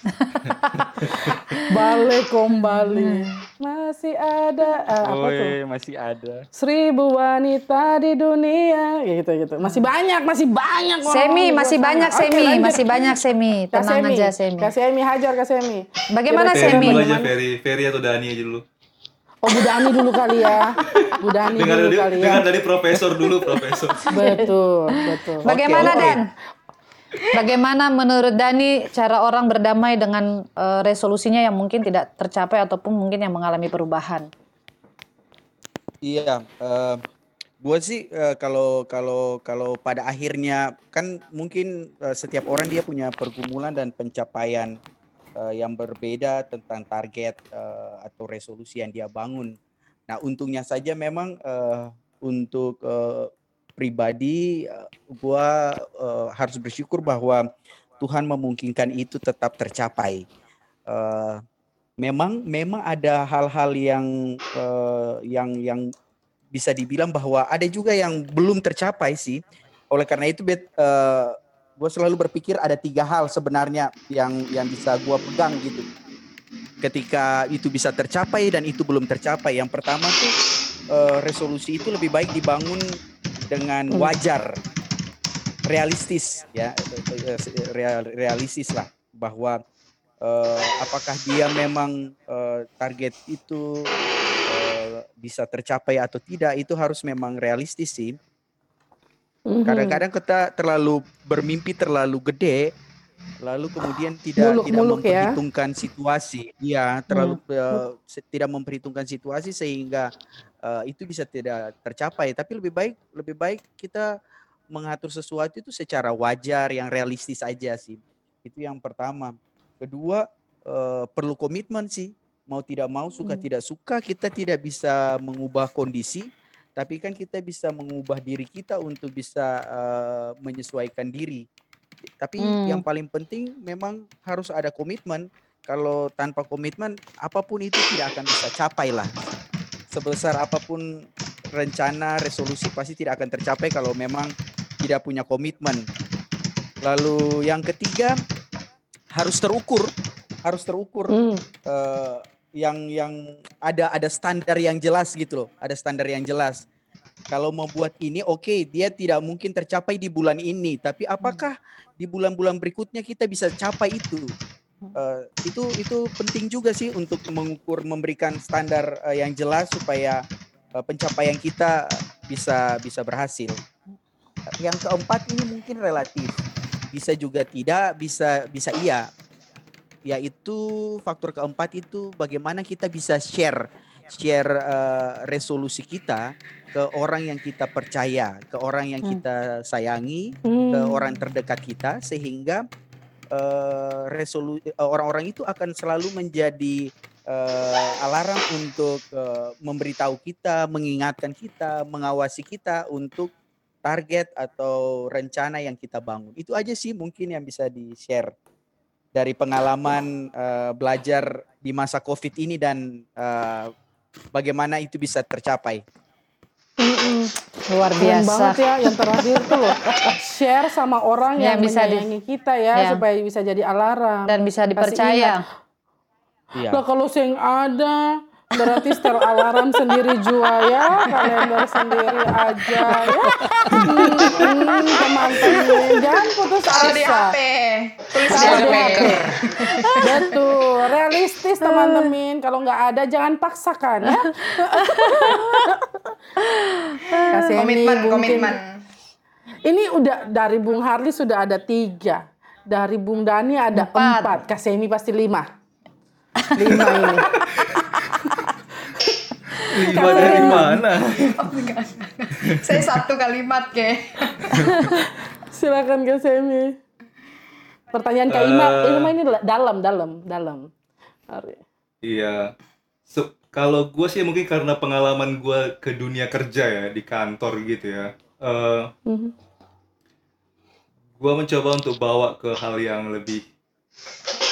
Balik kembali masih ada ah, apa tuh? masih ada. Seribu wanita di dunia Ya, gitu gitu. Masih banyak, masih banyak. orang Semi masih banyak Semi, lanjut. masih banyak Semi. Tenang Semi. aja Semi. Kak Semi hajar Kak Semi. Bagaimana Semi? Aja bagaimana- Ferry, Ferry atau Dani aja dulu. Oh Bu Dani dulu kali ya. Bu Dani Dengar dulu dari, kali ya. dengar dari profesor dulu, profesor. Betul, betul. Bagaimana oke. Dan? Bagaimana menurut Dani cara orang berdamai dengan eh, resolusinya yang mungkin tidak tercapai ataupun mungkin yang mengalami perubahan? Iya, eh gue sih eh, kalau kalau kalau pada akhirnya kan mungkin eh, setiap orang dia punya pergumulan dan pencapaian eh, yang berbeda tentang target eh, atau resolusi yang dia bangun. Nah, untungnya saja memang eh, untuk eh, pribadi eh, gua eh, harus bersyukur bahwa Tuhan memungkinkan itu tetap tercapai. Eh, memang memang ada hal-hal yang eh, yang yang bisa dibilang bahwa ada juga yang belum tercapai sih. Oleh karena itu, bet, gue selalu berpikir ada tiga hal sebenarnya yang yang bisa gue pegang gitu. Ketika itu bisa tercapai dan itu belum tercapai. Yang pertama tuh resolusi itu lebih baik dibangun dengan wajar, realistis ya, real- realistis lah bahwa eh, apakah dia memang eh, target itu eh, bisa tercapai atau tidak itu harus memang realistis sih. Mhm. Kadang-kadang kita terlalu bermimpi terlalu gede, lalu kemudian tidak tidak Muluk-muluk ya. memperhitungkan situasi. Iya, terlalu Hmm. se- tidak memperhitungkan situasi sehingga eh, itu bisa tidak tercapai. Tapi lebih baik lebih baik kita mengatur sesuatu itu secara wajar, yang realistis aja sih. Itu yang pertama. Kedua, eh, perlu komitmen sih. Mau tidak mau, suka Hmm. tidak suka, kita tidak bisa mengubah kondisi, tapi kan kita bisa mengubah diri kita untuk bisa eh, menyesuaikan diri. Tapi Hmm. yang paling penting memang harus ada komitmen. Kalau tanpa komitmen, apa pun itu tidak akan bisa capai lah. Sebesar apa pun rencana, resolusi pasti tidak akan tercapai kalau memang tidak punya komitmen. Lalu yang ketiga harus terukur, harus terukur Hmm. eh, yang yang ada ada standar yang jelas gitu loh, ada standar yang jelas. Kalau mau buat ini oke, dia tidak mungkin tercapai di bulan ini, tapi apakah di bulan-bulan berikutnya kita bisa capai itu? Eh, itu itu penting juga sih untuk mengukur memberikan standar eh, yang jelas supaya eh, pencapaian kita bisa bisa berhasil. Yang keempat ini mungkin relatif. Bisa juga tidak, bisa bisa iya yaitu faktor keempat itu bagaimana kita bisa share share eh, resolusi kita ke orang yang kita percaya, ke orang yang Hmm. kita sayangi, ke Hmm. orang terdekat kita sehingga eh, orang-orang itu akan selalu menjadi eh, alarm untuk eh, memberitahu kita, mengingatkan kita, mengawasi kita untuk target atau rencana yang kita bangun. Itu aja sih mungkin yang bisa di-share dari pengalaman eh, belajar di masa Covid ini dan eh, bagaimana itu bisa tercapai. Mm-mm. Luar Keren biasa. banget ya yang terakhir tuh loh. Share sama orang Ya, yang bisa di- menyayangi kita ya, Ya. supaya bisa jadi alarm. Dan bisa dipercaya. Iya. Lah kalau sing ada berarti setel alarm sendiri jua ya, kalender sendiri aja ya. Hmm, hmm, teman-teman jangan putus Taruh di asa. HP. Tulis di HP. HP. Betul, realistis teman-teman. Kalau nggak ada jangan paksakan ya. Kasih Komitmen, komitmen. Ini udah dari Bung Harli sudah ada tiga. Dari Bung Dani ada Empat. empat. Kasemi pasti lima. Lima ini. Lima dari mana? Saya satu kalimat ke. Silakan Kasemi. Pertanyaan Kak Ima, Ima ini dalam, dalam, dalam. Hari. Iya. So, kalau gue sih mungkin karena pengalaman gue ke dunia kerja ya di kantor gitu ya. Eh Mhm. gue mencoba untuk bawa ke hal yang lebih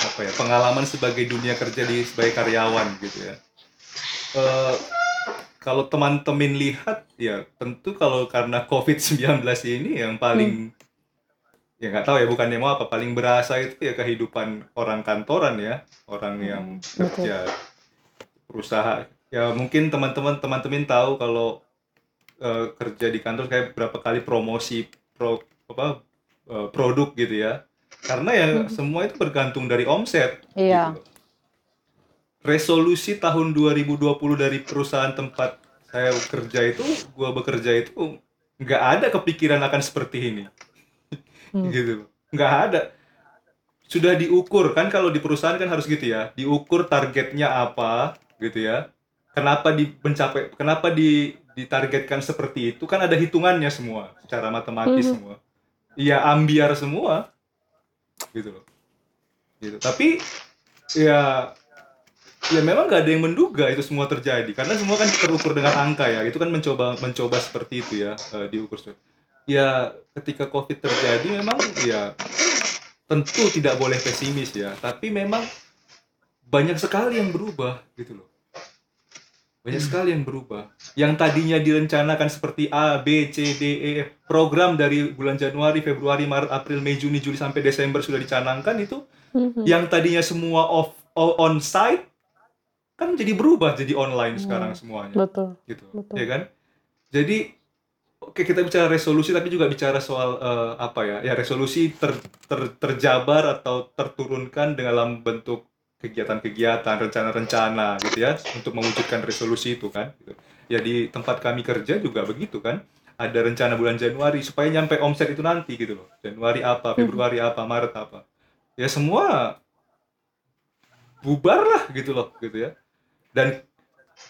apa ya pengalaman sebagai dunia kerja di sebagai karyawan gitu ya. Eh kalau teman-teman lihat ya tentu kalau karena COVID-19 ini yang paling ya nggak tahu ya bukannya mau apa paling berasa itu ya kehidupan orang kantoran ya orang yang kerja perusahaan ya mungkin teman-teman teman-teman tahu kalau eh, kerja di kantor kayak berapa kali promosi pro apa eh, produk gitu ya. Karena ya semua itu bergantung dari omset Iya. gitu. Resolusi tahun 2020 dari perusahaan tempat saya kerja itu gua bekerja itu nggak ada kepikiran akan seperti ini. Gitu. Nggak ada. Sudah diukur kan kalau di perusahaan kan harus gitu ya diukur targetnya apa gitu ya. Kenapa di mencapai kenapa di ditargetkan seperti itu kan ada hitungannya semua secara matematis Mhm. semua. Iya ambiar semua. Gitu loh. Gitu. Tapi ya ya memang nggak ada yang menduga itu semua terjadi. Karena semua kan terukur dengan angka ya. Itu kan mencoba mencoba seperti itu ya eh, diukur. Ya ketika covid terjadi memang ya tentu tidak boleh pesimis ya. Tapi memang banyak sekali yang berubah gitu loh. Banyak sekali yang berubah. Yang tadinya direncanakan seperti A B C D E F, program dari bulan Januari Februari Maret April Mei Juni Juli sampai Desember sudah dicanangkan itu. Mhm. yang tadinya semua off on site kan jadi berubah jadi online sekarang semuanya Betul. gitu Betul. ya kan jadi oke kita bicara resolusi tapi juga bicara soal eh, apa ya ya resolusi ter- ter- terjabar atau terturunkan dalam bentuk kegiatan-kegiatan rencana-rencana gitu ya untuk mewujudkan resolusi itu kan gitu. ya di tempat kami kerja juga begitu kan ada rencana bulan Januari supaya nyampe omset itu nanti gitu loh. Januari apa, Februari apa, Maret apa. Ya semua bubar lah gitu loh gitu ya. Dan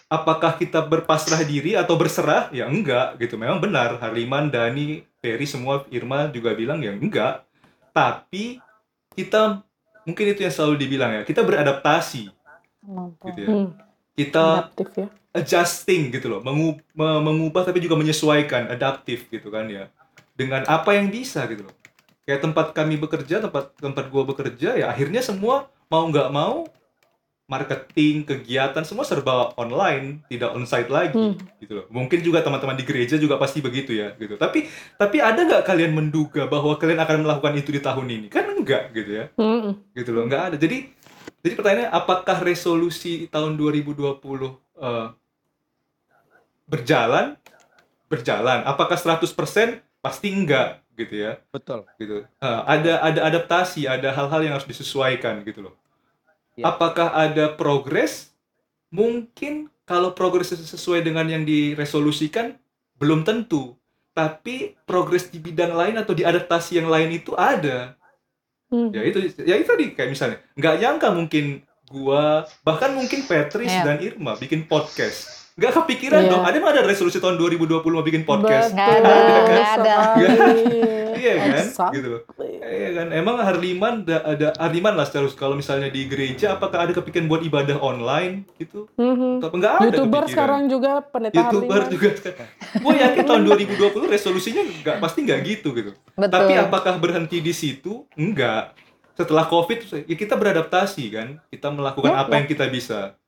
apakah kita berpasrah diri atau berserah? Ya enggak gitu. Memang benar Harliman, Dani, Ferry semua Irma juga bilang ya enggak. Tapi kita mungkin itu yang selalu dibilang ya, kita beradaptasi gitu ya. Hmm, Kita adaptif ya. adjusting gitu loh, mengu- me- mengubah tapi juga menyesuaikan, adaptif gitu kan ya. Dengan apa yang bisa gitu loh. Kayak tempat kami bekerja, tempat tempat gua bekerja ya akhirnya semua mau nggak mau marketing, kegiatan semua serba online, tidak onsite lagi Hmm. gitu loh. Mungkin juga teman-teman di gereja juga pasti begitu ya gitu. Tapi tapi ada nggak kalian menduga bahwa kalian akan melakukan itu di tahun ini? Kan enggak gitu ya Hmm. gitu loh nggak ada jadi jadi pertanyaannya apakah resolusi tahun 2020 eh, berjalan berjalan apakah 100% pasti enggak gitu ya Betul. gitu Eh, ada ada adaptasi ada hal-hal yang harus disesuaikan gitu loh Ya. apakah ada progres mungkin kalau progres sesuai dengan yang diresolusikan belum tentu tapi progres di bidang lain atau di adaptasi yang lain itu ada Hmm. ya itu ya itu tadi kayak misalnya nggak nyangka mungkin gua bahkan mungkin Patrice Iya. dan Irma bikin podcast nggak kepikiran Iya. dong ada emang ada resolusi tahun 2020 mau bikin podcast Nggak ada, nggak ada. iya kan Exactly. gitu loh iya kan emang Harliman ada, ada Harliman lah secara kalau misalnya di gereja apakah ada kepikiran buat ibadah online gitu Mhm. Atau nggak ada Youtuber kepikiran? sekarang juga pendeta youtuber Harliman. juga sekarang gue yakin tahun 2020 resolusinya nggak pasti nggak gitu gitu Betul. tapi apakah berhenti di situ? Enggak. Setelah COVID, ya kita beradaptasi kan. Kita melakukan Ya, apa yang kita bisa.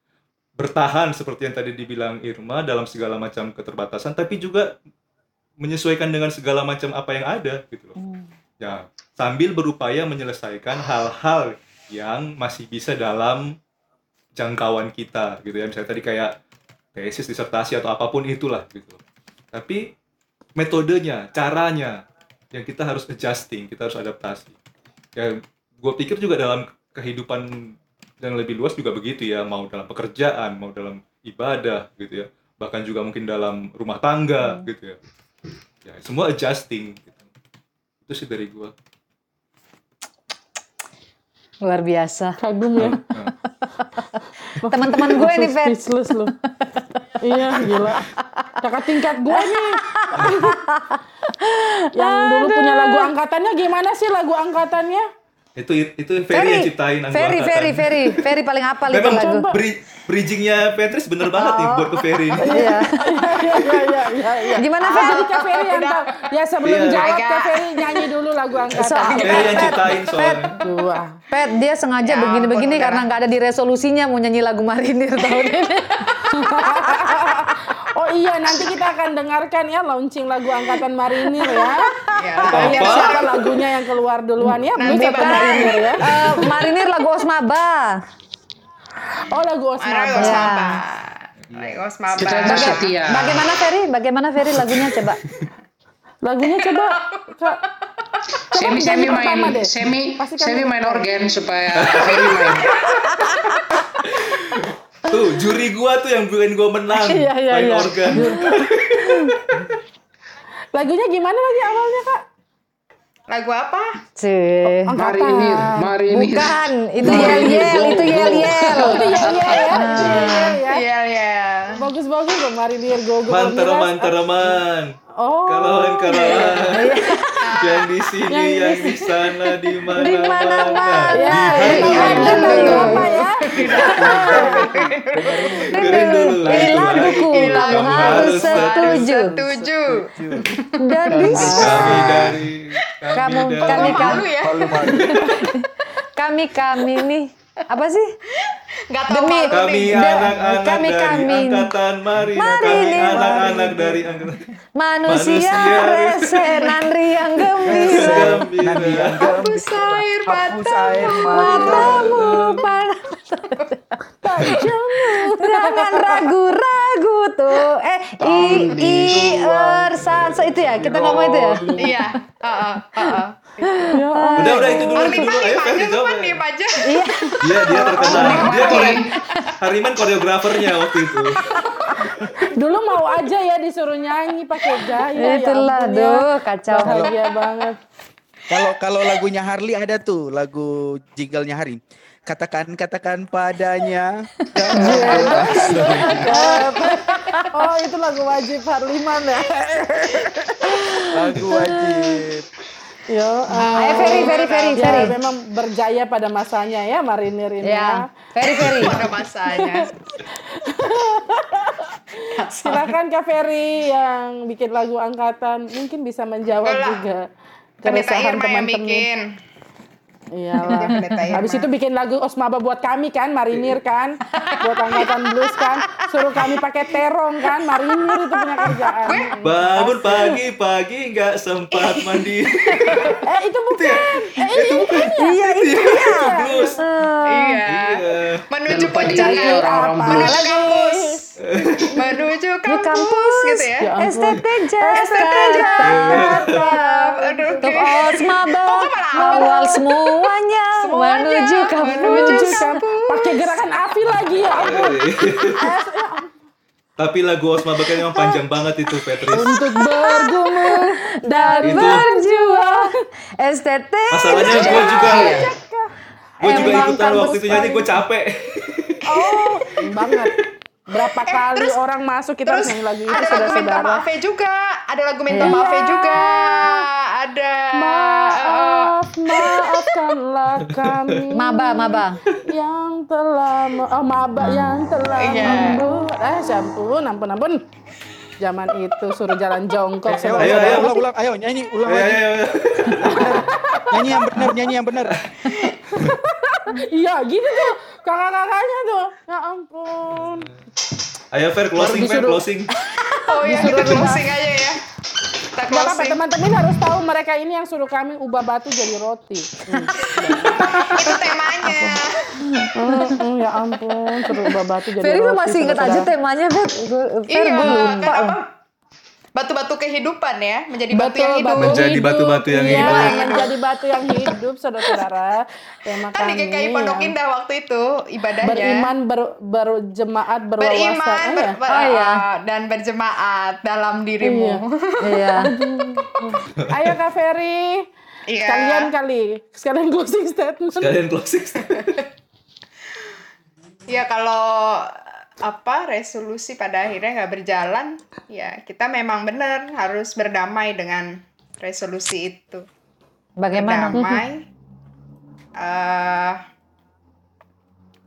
Bertahan seperti yang tadi dibilang Irma dalam segala macam keterbatasan, tapi juga menyesuaikan dengan segala macam apa yang ada gitu loh. Ya, sambil berupaya menyelesaikan hal-hal yang masih bisa dalam jangkauan kita gitu ya. Misalnya tadi kayak tesis, disertasi atau apa pun itulah gitu. Tapi metodenya, caranya yang kita harus adjusting, kita harus adaptasi. Ya, gue pikir juga dalam kehidupan yang lebih luas juga begitu ya, mau dalam pekerjaan, mau dalam ibadah gitu ya, bahkan juga mungkin dalam rumah tangga gitu ya. Ya, semua adjusting gitu. Itu sih dari gue. Luar biasa. Kagum ya. Teman-teman gue nih, Fet. Speechless lu. iya, gila. Kakak tingkat gue nih. yang dulu punya lagu angkatannya gimana sih lagu angkatannya? Itu itu Ferry yang ciptain anggo Ferry. Ferry, Ferry, Ferry paling apal itu Memang lagu. bri- bridgingnya Petrus bener banget nih buat ke Ferry ini. Iya. Iya, iya, iya, iya. Gimana, Ah, Fet? jadi Kak Ferry yang tahu. Ya sebelum Iya. jawab. Kak Ferry nyanyi dulu lagu angkatan. So- Ferry yang ciptain soalnya. Dua. Pet, dia sengaja Ya begini-begini karena nggak ada di resolusinya mau nyanyi lagu Marinir tahun ini. Oh iya, nanti kita akan dengarkan ya launching lagu angkatan Marinir ya. Ya, siapa lagunya yang keluar duluan ya. Nanti. Marinir ya. Eh, Marinir lagu Osmaba. Oh lagu Osmaba. Lagos Maba. Lagos Maba. Kita itu setia. Bagaimana Ferry? Bagaimana Ferry lagunya coba? Lagunya coba Kak. Semi semi main deh. semi semi main organ supaya Ferry main. Tuh, juri gua tuh yang bikin gua menang. Iya, iya, main iya. organ. Lagunya gimana lagi awalnya Kak? Lagu apa? Cih. Marinir, Marinir. Bukan, itu yel yel, itu yel yel. Itu ya iya ya. Iya, iya. Iya, iya. Bagus-bagus loh Marinir Go Go. Mantaraman, taraman. Oh. Karawan, karawan. yang di sini, yang di sana, di mana Di mana-mana. Ya, Di apa ya? Dengerin dulu Ini itu laguku, lagu kamu harus setuju. Setuju. Dan bisa. Kami dari kami, Kok malu ya? Kami, kami nih. Apa sih? Gak tau Demi- kami anak-anak kami- dari kami. angkatan Marina, kami Marinir. anak-anak dari angkatan Manusia Manusia resenan riang gembira. Gembira. Hapus air matamu. Matamu Jangan ragu-ragu tuh. Eh, i i er san so itu ya. Kita ngomong itu ya. Iya. Heeh, heeh. Ya, Udah udah itu dulu itu Hariman dulu. Ayo aja lu dijawab. kan ya. diem aja. Dia dia terkenal. Dia kore- Hariman koreografernya waktu itu. Dulu mau aja ya disuruh nyanyi pakai gaya. ya Itulah, ya. duh, kacau. Bahagia banget. Kalau kalau lagunya Harley ada tuh lagu jinglenya Hari. Katakan katakan padanya. Oh itu lagu wajib Harliman ya. lagu wajib. Yo, ah, Ayo Ferry, Ferry, Ferry, ya, Ferry. memang berjaya pada masanya ya marinir ini ya. Ferry, Ferry. Pada masanya. Silakan Kak Ferry yang bikin lagu angkatan mungkin bisa menjawab Enggak juga keresahan yang teman-teman. bikin. Iyalah. Irma. Habis itu bikin lagu Osmaba buat kami kan, marinir kan, buat angkatan blues kan, suruh kami pakai terong kan, marinir itu punya kerjaan. Bangun pagi-pagi nggak sempat mandi. Eh itu bukan. Eh ini bukan ya. Iya, itu Itu blues. Iya. Iya. Menuju apa blues. lagi? Menuju kampus, kampus. gitu ya. Ya ampun. STT STT Jakarta. Aduh, Untuk oke. Osmaba awal semuanya, Semuanya menuju kampus. menuju Bukan. Pakai gerakan api lagi ya ampun. Tapi lagu Osma Bakan memang panjang banget itu Petris. Untuk bergumul dan Itu. Berjuang STT Masalahnya gue juga gue juga ikutan kampus waktu itu nyanyi gue capek. Oh, banget. Berapa kali orang masuk kita harus Terus nyanyi lagu itu ada lagu Minta. Maaf juga. Ada lagu Minta Iya. Maaf juga. Ada Maaf, maafkanlah kami Maba, maba. yang telah oh maba yang telah Iya. membuat eh ampun ampun ampun zaman itu suruh jalan jongkok Ayo, saudara. ayo, ayo. ulang, ulang, ayo, nyanyi, ulang Ayo, lagi. ayo, ayo. Nyanyi yang benar, nyanyi yang benar. iya gitu tuh kakak-kakaknya tuh ya ampun Ayo Fer closing Fer Disuruh- closing. Oh ya, kita closing aja ya. Kita Gak apa-apa teman-teman harus tahu mereka ini yang suruh kami ubah batu jadi roti Hmm. Itu temanya. Hmm, hmm, ya ampun suruh ubah batu jadi Ferry roti lu masih inget aja temanya. Gue Fer, Iya, gue lupa. kan apa? Batu-batu kehidupan ya, menjadi batu Betul, yang hidup. Menjadi hidup. batu-batu yang Iya, hidup. menjadi batu yang hidup, saudara-saudara. Tema Kan di GKI Pondok yang Indah waktu itu ibadahnya. beriman, ber, berjemaat, berwawasan. beriman Eh, ber- ya? ber- Oh, iya. uh, dan berjemaat dalam dirimu. Iya. Ayo Kak Ferry, Iya. sekalian kali, sekalian closing statement. Kalian closing. Ya kalau apa resolusi pada akhirnya nggak berjalan, ya kita memang benar harus berdamai dengan resolusi itu. Bagaimana? Berdamai. eh,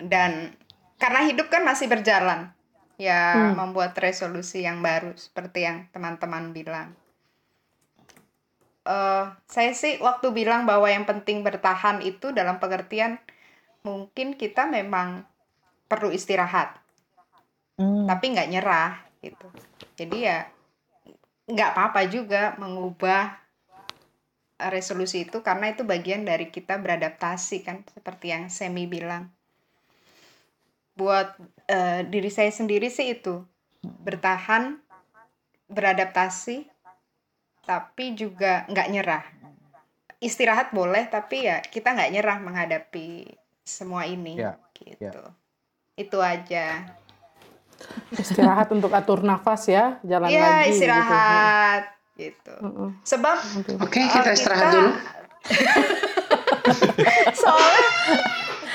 dan karena hidup kan masih berjalan, ya membuat resolusi yang baru seperti yang teman-teman bilang. Eh, saya sih waktu bilang bahwa yang penting bertahan itu dalam pengertian mungkin kita memang perlu istirahat Hmm. tapi nggak nyerah gitu. Jadi ya nggak apa-apa juga mengubah eh, resolusi itu karena itu bagian dari kita beradaptasi kan seperti yang Semi bilang. Buat eh, diri saya sendiri sih itu bertahan beradaptasi tapi juga nggak nyerah. Istirahat boleh tapi ya kita nggak nyerah menghadapi semua ini Ya, gitu. Itu aja Istirahat untuk atur nafas ya, jalan Iya lagi. istirahat gitu. Mm-mm. Sebab Oke, eh, kita istirahat dulu. soalnya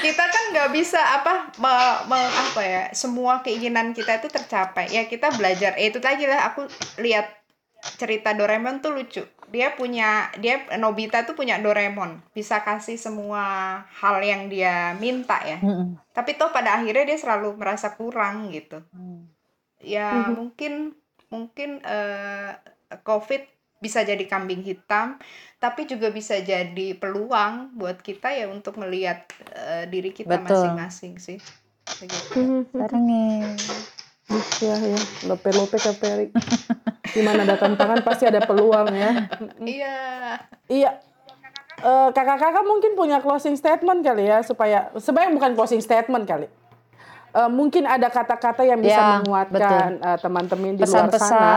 kita kan nggak bisa apa me- me- apa ya semua keinginan kita itu tercapai. Ya kita belajar. Eh, itu tadi lah aku lihat cerita Doraemon tuh lucu. Dia punya dia Nobita tuh punya Doraemon, bisa kasih semua hal yang dia minta ya. Mm-mm. Tapi toh pada akhirnya dia selalu merasa kurang gitu. ya mungkin mungkin eh, COVID bisa jadi kambing hitam, tapi juga bisa jadi peluang buat kita ya untuk melihat eh, diri kita masing-masing sih. Begitu. Barengin. Iya ya, lope-lope Kak Di mana ada tantangan pasti ada peluang ya. Iya. Iya. Eh, kakak-kakak mungkin punya closing statement kali ya supaya sebenarnya bukan closing statement kali. Eh, mungkin ada kata-kata yang bisa Ya, menguatkan eh, teman-teman di luar Pesan-pesan. sana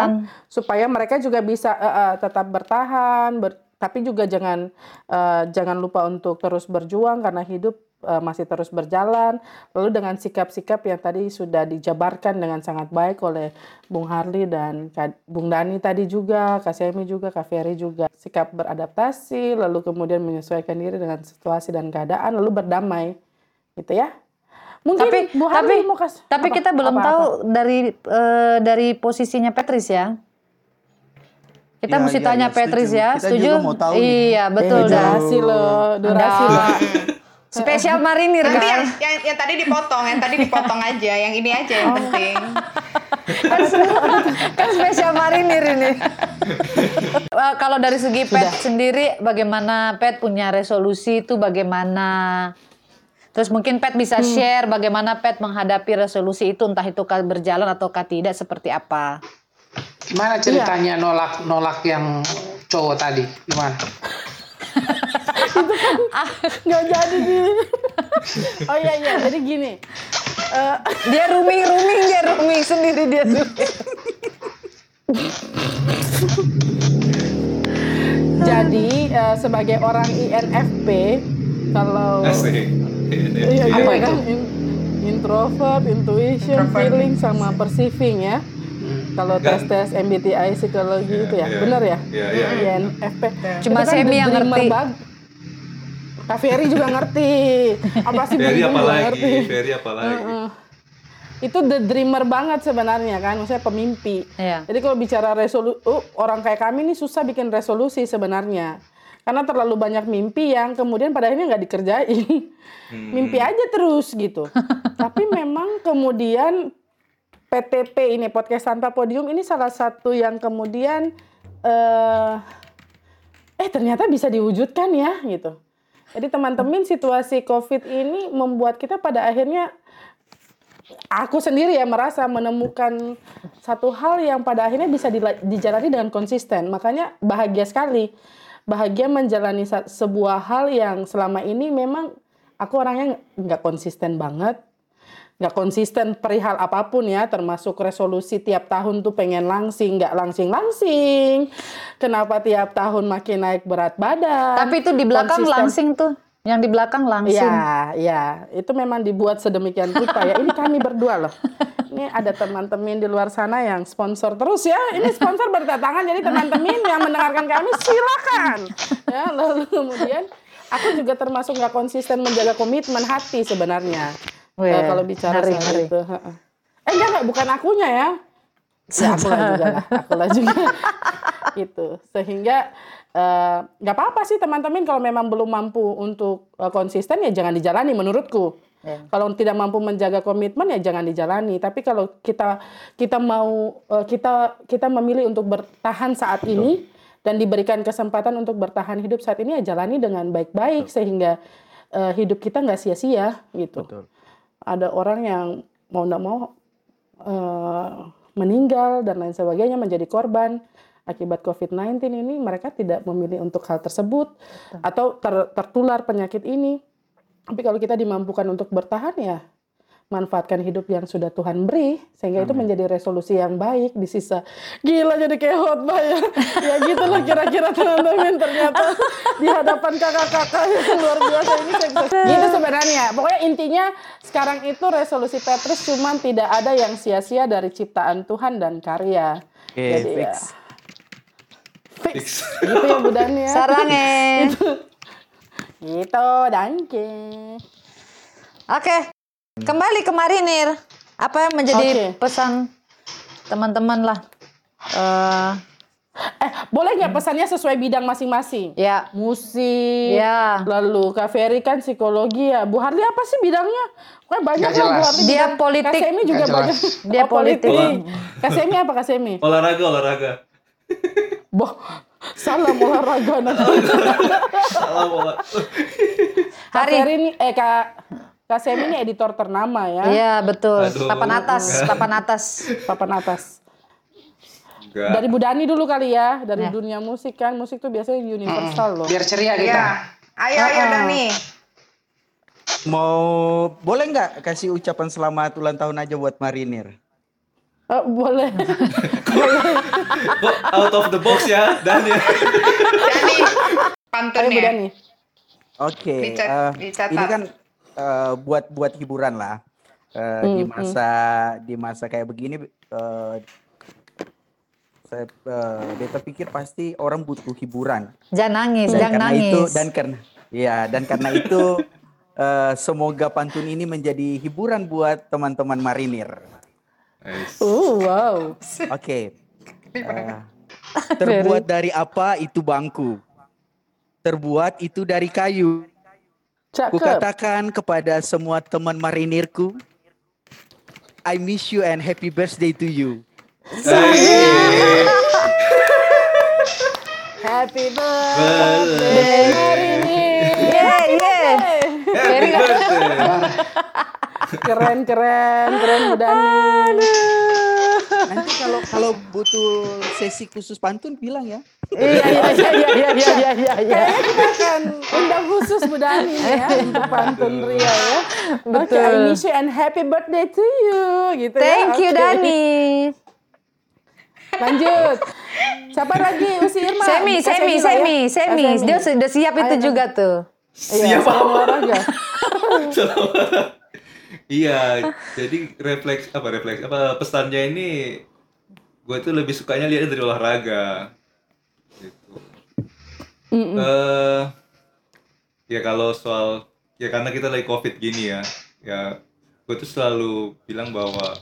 supaya mereka juga bisa eh, eh, tetap bertahan, ber- tapi juga jangan eh, jangan lupa untuk terus berjuang karena hidup masih terus berjalan. Lalu dengan sikap-sikap yang tadi sudah dijabarkan dengan sangat baik oleh Bung Harli dan Bung Dani tadi juga, Kak Semi juga, Kak Ferry juga. Sikap beradaptasi, lalu kemudian menyesuaikan diri dengan situasi dan keadaan, lalu berdamai, gitu ya. Mungkin Tapi Bu tapi Harli mau kasih tapi apa- kita belum apa-apa? tahu dari eh, dari posisinya Petris ya. Kita Ya, mesti ya, tanya ya, Petris setuju. ya, Kita setuju? juga mau tahu nih. iya, Eh, betul dah. durasi loh, durasi. Spesial marinir Nanti kan. yang, yang yang tadi dipotong, yang tadi dipotong aja, yang ini aja yang penting. kan spesial marinir ini. Eh, Kalau dari segi pet sendiri, bagaimana pet punya resolusi itu bagaimana? Terus mungkin pet bisa share bagaimana pet menghadapi resolusi itu entah itu berjalan ataukah tidak seperti apa. Gimana ceritanya nolak nolak yang cowok tadi? Gimana? nggak jadi di oh iya iya jadi gini Eh, Dia rooming rooming dia rooming sendiri dia rooming. jadi eh, sebagai orang INFP kalau iya, Apa iya itu? kan in- introvert, intuition, Introvert. feeling sama perceiving ya. Kalau Enggak. tes tes MBTI psikologi Iya, itu ya, iya. benar ya? Iya, iya. INFP. Cuma Itu kan Semi yang ngerti. bag- Kak Ferry juga ngerti. Apa sih Ferry ngerti. Ferry apa lagi? Heeh. Itu the dreamer banget sebenarnya kan, maksudnya pemimpi. Iya. Jadi kalau bicara resolusi, orang kayak kami nih susah bikin resolusi sebenarnya. Karena terlalu banyak mimpi yang kemudian pada akhirnya nggak dikerjain. Mimpi aja terus gitu. Tapi memang kemudian PTP ini podcast tanpa podium ini salah satu yang kemudian eh eh ternyata bisa diwujudkan ya gitu. Jadi teman-teman situasi Covid ini membuat kita pada akhirnya aku sendiri ya merasa menemukan satu hal yang pada akhirnya bisa dijalani dengan konsisten. Makanya bahagia sekali. Bahagia menjalani sebuah hal yang selama ini memang aku orangnya nggak konsisten banget. Nggak konsisten perihal apa pun ya, termasuk resolusi tiap tahun tuh pengen langsing, nggak langsing-langsing. Kenapa tiap tahun makin naik berat badan. Tapi itu di belakang Konsisten. langsing tuh. Yang di belakang langsing. Ya, ya, itu memang dibuat sedemikian rupa ya. Ini kami berdua loh. Ini ada teman-teman di luar sana yang sponsor terus ya. Ini sponsor berdatangan, jadi teman-teman yang mendengarkan kami silakan. Ya, lalu kemudian aku juga termasuk nggak konsisten menjaga komitmen hati sebenarnya. Wih, Eh, kalau bicara ngeri, soal ngeri. itu. Eh enggak, enggak, bukan akunya ya. Ya, akulah juga lah, akulah juga. gitu. Sehingga eh, nggak apa-apa sih teman-teman kalau memang belum mampu untuk eh, konsisten ya jangan dijalani menurutku. Ya. Kalau tidak mampu menjaga komitmen ya jangan dijalani. Tapi kalau kita kita mau eh, kita kita memilih untuk bertahan saat ini dan diberikan kesempatan untuk bertahan hidup saat ini ya jalani dengan baik-baik sehingga eh, hidup kita nggak sia-sia gitu Betul. Ada orang yang mau tidak mau eh, meninggal dan lain sebagainya menjadi korban akibat COVID-19 ini mereka tidak memilih untuk hal tersebut atau ter- tertular penyakit ini. Tapi kalau kita dimampukan untuk bertahan ya manfaatkan hidup yang sudah Tuhan beri sehingga itu menjadi resolusi yang baik di sisa. Gila jadi kayak khotbah ya. Ya gitulah kira-kira teman-teman ternyata di hadapan kakak-kakak yang luar biasa ini saya bisa gitu sebenarnya. Pokoknya intinya sekarang itu resolusi Petrus cuman tidak ada yang sia-sia dari ciptaan Tuhan dan karya. Oke, Jadi ya, fix. fix. Gitu ya Bu Dani ya. Sarange. gitu danke. Oke. Kembali ke marinir. Apa yang menjadi Oke. pesan teman-teman lah? Eh, eh boleh nggak pesannya sesuai bidang masing-masing ya. musik, Ya. lalu Kak Ferry kan psikologi ya. Bu Harli apa sih bidangnya? Wah banyak lah Bu. Harli. Dia bidang. politik. Kak Semi juga banyak. Dia Oh, politik. politik. Kak Semi apa Kak Semi? Olahraga, olahraga. Boh, salam olahraga nanti. Salah bola. Kak Hari. Ferry ini, eh Kak Kak Semi ini editor ternama ya. Iya, betul. Aduh. Papan atas, papan atas. Papan atas. Enggak. Dari Bu Dani dulu kali ya, dari Ya. dunia musik kan. Musik tuh biasanya universal loh. Biar ceria kita. Iya. Ayo, ayo Ah, ah. Dani. Mau boleh nggak kasih ucapan selamat ulang tahun aja buat marinir? Eh, boleh. Kok out of the box ya, Dan ya. Dani, pantun Ayo Bu ya. Dani. Oke, Dicat- eh, dicatat. ini kan eh, buat buat hiburan lah. Eh, di masa di masa kayak begini, eh, saya eh, beta pikir pasti orang butuh hiburan. Jangan nangis, Dan jangan karena nangis. itu dan karena ya dan karena itu eh, semoga pantun ini menjadi hiburan buat teman-teman marinir. Nice. Uh, wow. Oke. Eh, terbuat dari apa itu bangku? Terbuat itu dari kayu. Cakep. Kukatakan kepada semua teman marinirku, I miss you and happy birthday to you. Happy birthday Marinir. Happy birthday. Keren, keren, keren Dani. Nanti kalau kalau butuh sesi khusus pantun bilang ya. Iya, iya, iya, iya, iya, iya, iya, iya. Kayaknya kita akan undang khusus Bu Dani ya untuk pantun Ria ya. Oke, I Betul. miss you and happy birthday to you gitu ya. Thank you Oke. Dani. Lanjut. Siapa lagi? Usi Irma. Semi, Bukan Semi, ya. Semi, Ah, Semi. Dia sudah siap itu Ayo, juga tuh. Iya, salam olahraga. Iya, jadi refleks apa refleks apa pesannya ini gue tuh lebih sukanya lihatnya dari olahraga. Gitu. Eh, ya kalau soal ya karena kita lagi covid gini ya, ya gue tuh selalu bilang bahwa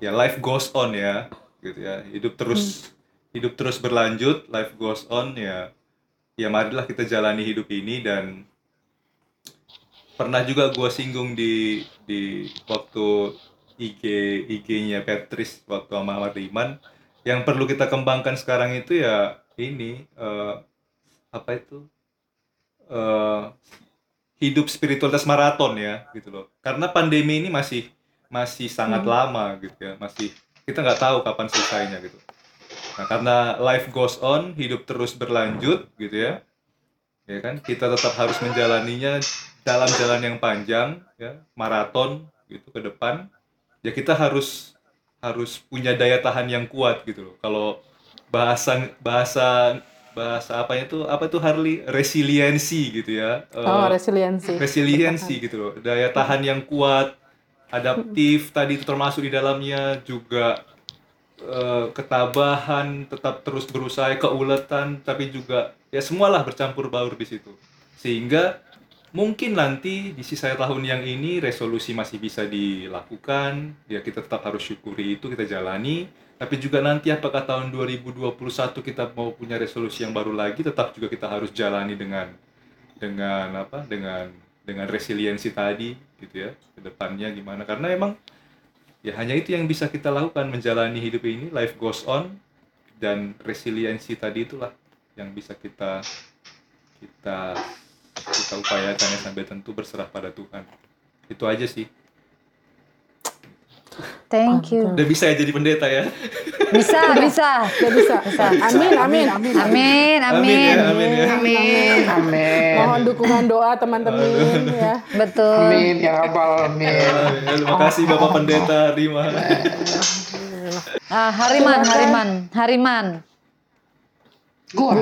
ya life goes on ya, gitu ya hidup terus hidup terus berlanjut, life goes on ya, ya marilah kita jalani hidup ini dan pernah juga gue singgung di di waktu IG IG-nya Patrice waktu sama Ahmad Iman yang perlu kita kembangkan sekarang itu ya ini eh, apa itu? Eh, hidup spiritualitas maraton ya gitu loh. Karena pandemi ini masih masih sangat lama gitu ya. Masih kita nggak tahu kapan selesainya gitu. Nah karena life goes on hidup terus berlanjut gitu ya. Ya kan? Kita tetap harus menjalaninya dalam jalan yang panjang ya maraton gitu ke depan ya kita harus harus punya daya tahan yang kuat gitu loh. Kalau bahasa bahasa bahasa apa itu apa itu Harley? Resiliensi gitu ya. Oh, resiliensi. resiliensi gitu loh. Daya tahan yang kuat adaptif tadi itu termasuk di dalamnya juga eh, ketabahan tetap terus berusaha keuletan tapi juga ya semualah bercampur baur di situ. Sehingga mungkin nanti di sisa tahun yang ini resolusi masih bisa dilakukan. Ya kita tetap harus syukuri itu kita jalani. Tapi juga nanti apakah tahun 2021 kita mau punya resolusi yang baru lagi tetap juga kita harus jalani dengan dengan apa dengan dengan resiliensi tadi gitu ya ke depannya gimana. Karena emang ya hanya itu yang bisa kita lakukan menjalani hidup ini life goes on dan resiliensi tadi itulah yang bisa kita kita kita upayakan ya sampai tentu berserah pada Tuhan itu aja sih Thank you. udah bisa ya jadi pendeta ya Bisa, bisa. Udah bisa. Amin, amin. Amin, amin ya amin. amin ya Amin. Amin. Mohon dukungan doa teman-teman ya. Betul. Amin ya Rabbal Amin. Amin. terima kasih Bapak Pendeta Rima Ah, Hariman, Hariman, Hariman. Gua.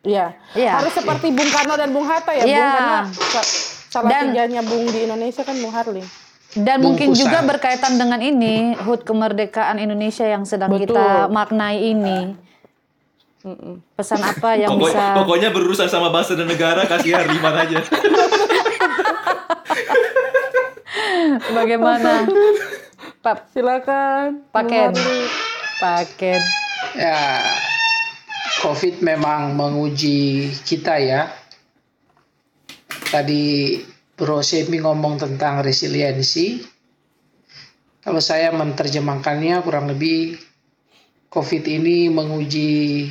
Iya. Iya. Harus seperti Bung Karno dan Bung Hatta ya, Bung Iya. karena sa- salah Dan- tiganya Bung di Indonesia kan Bung Harli. Dan Bung mungkin juga berkaitan dengan ini, HUT kemerdekaan Indonesia yang sedang Betul. kita maknai ini. Pesan apa yang Pokok- bisa pokoknya berurusan sama bangsa dan negara kasih Rima aja bagaimana? Pak Silakan. Paken. Harli. Paken. Ya, COVID memang menguji kita ya. Tadi Bro Semi ngomong tentang resiliensi. Kalau saya menerjemahkannya kurang lebih COVID ini menguji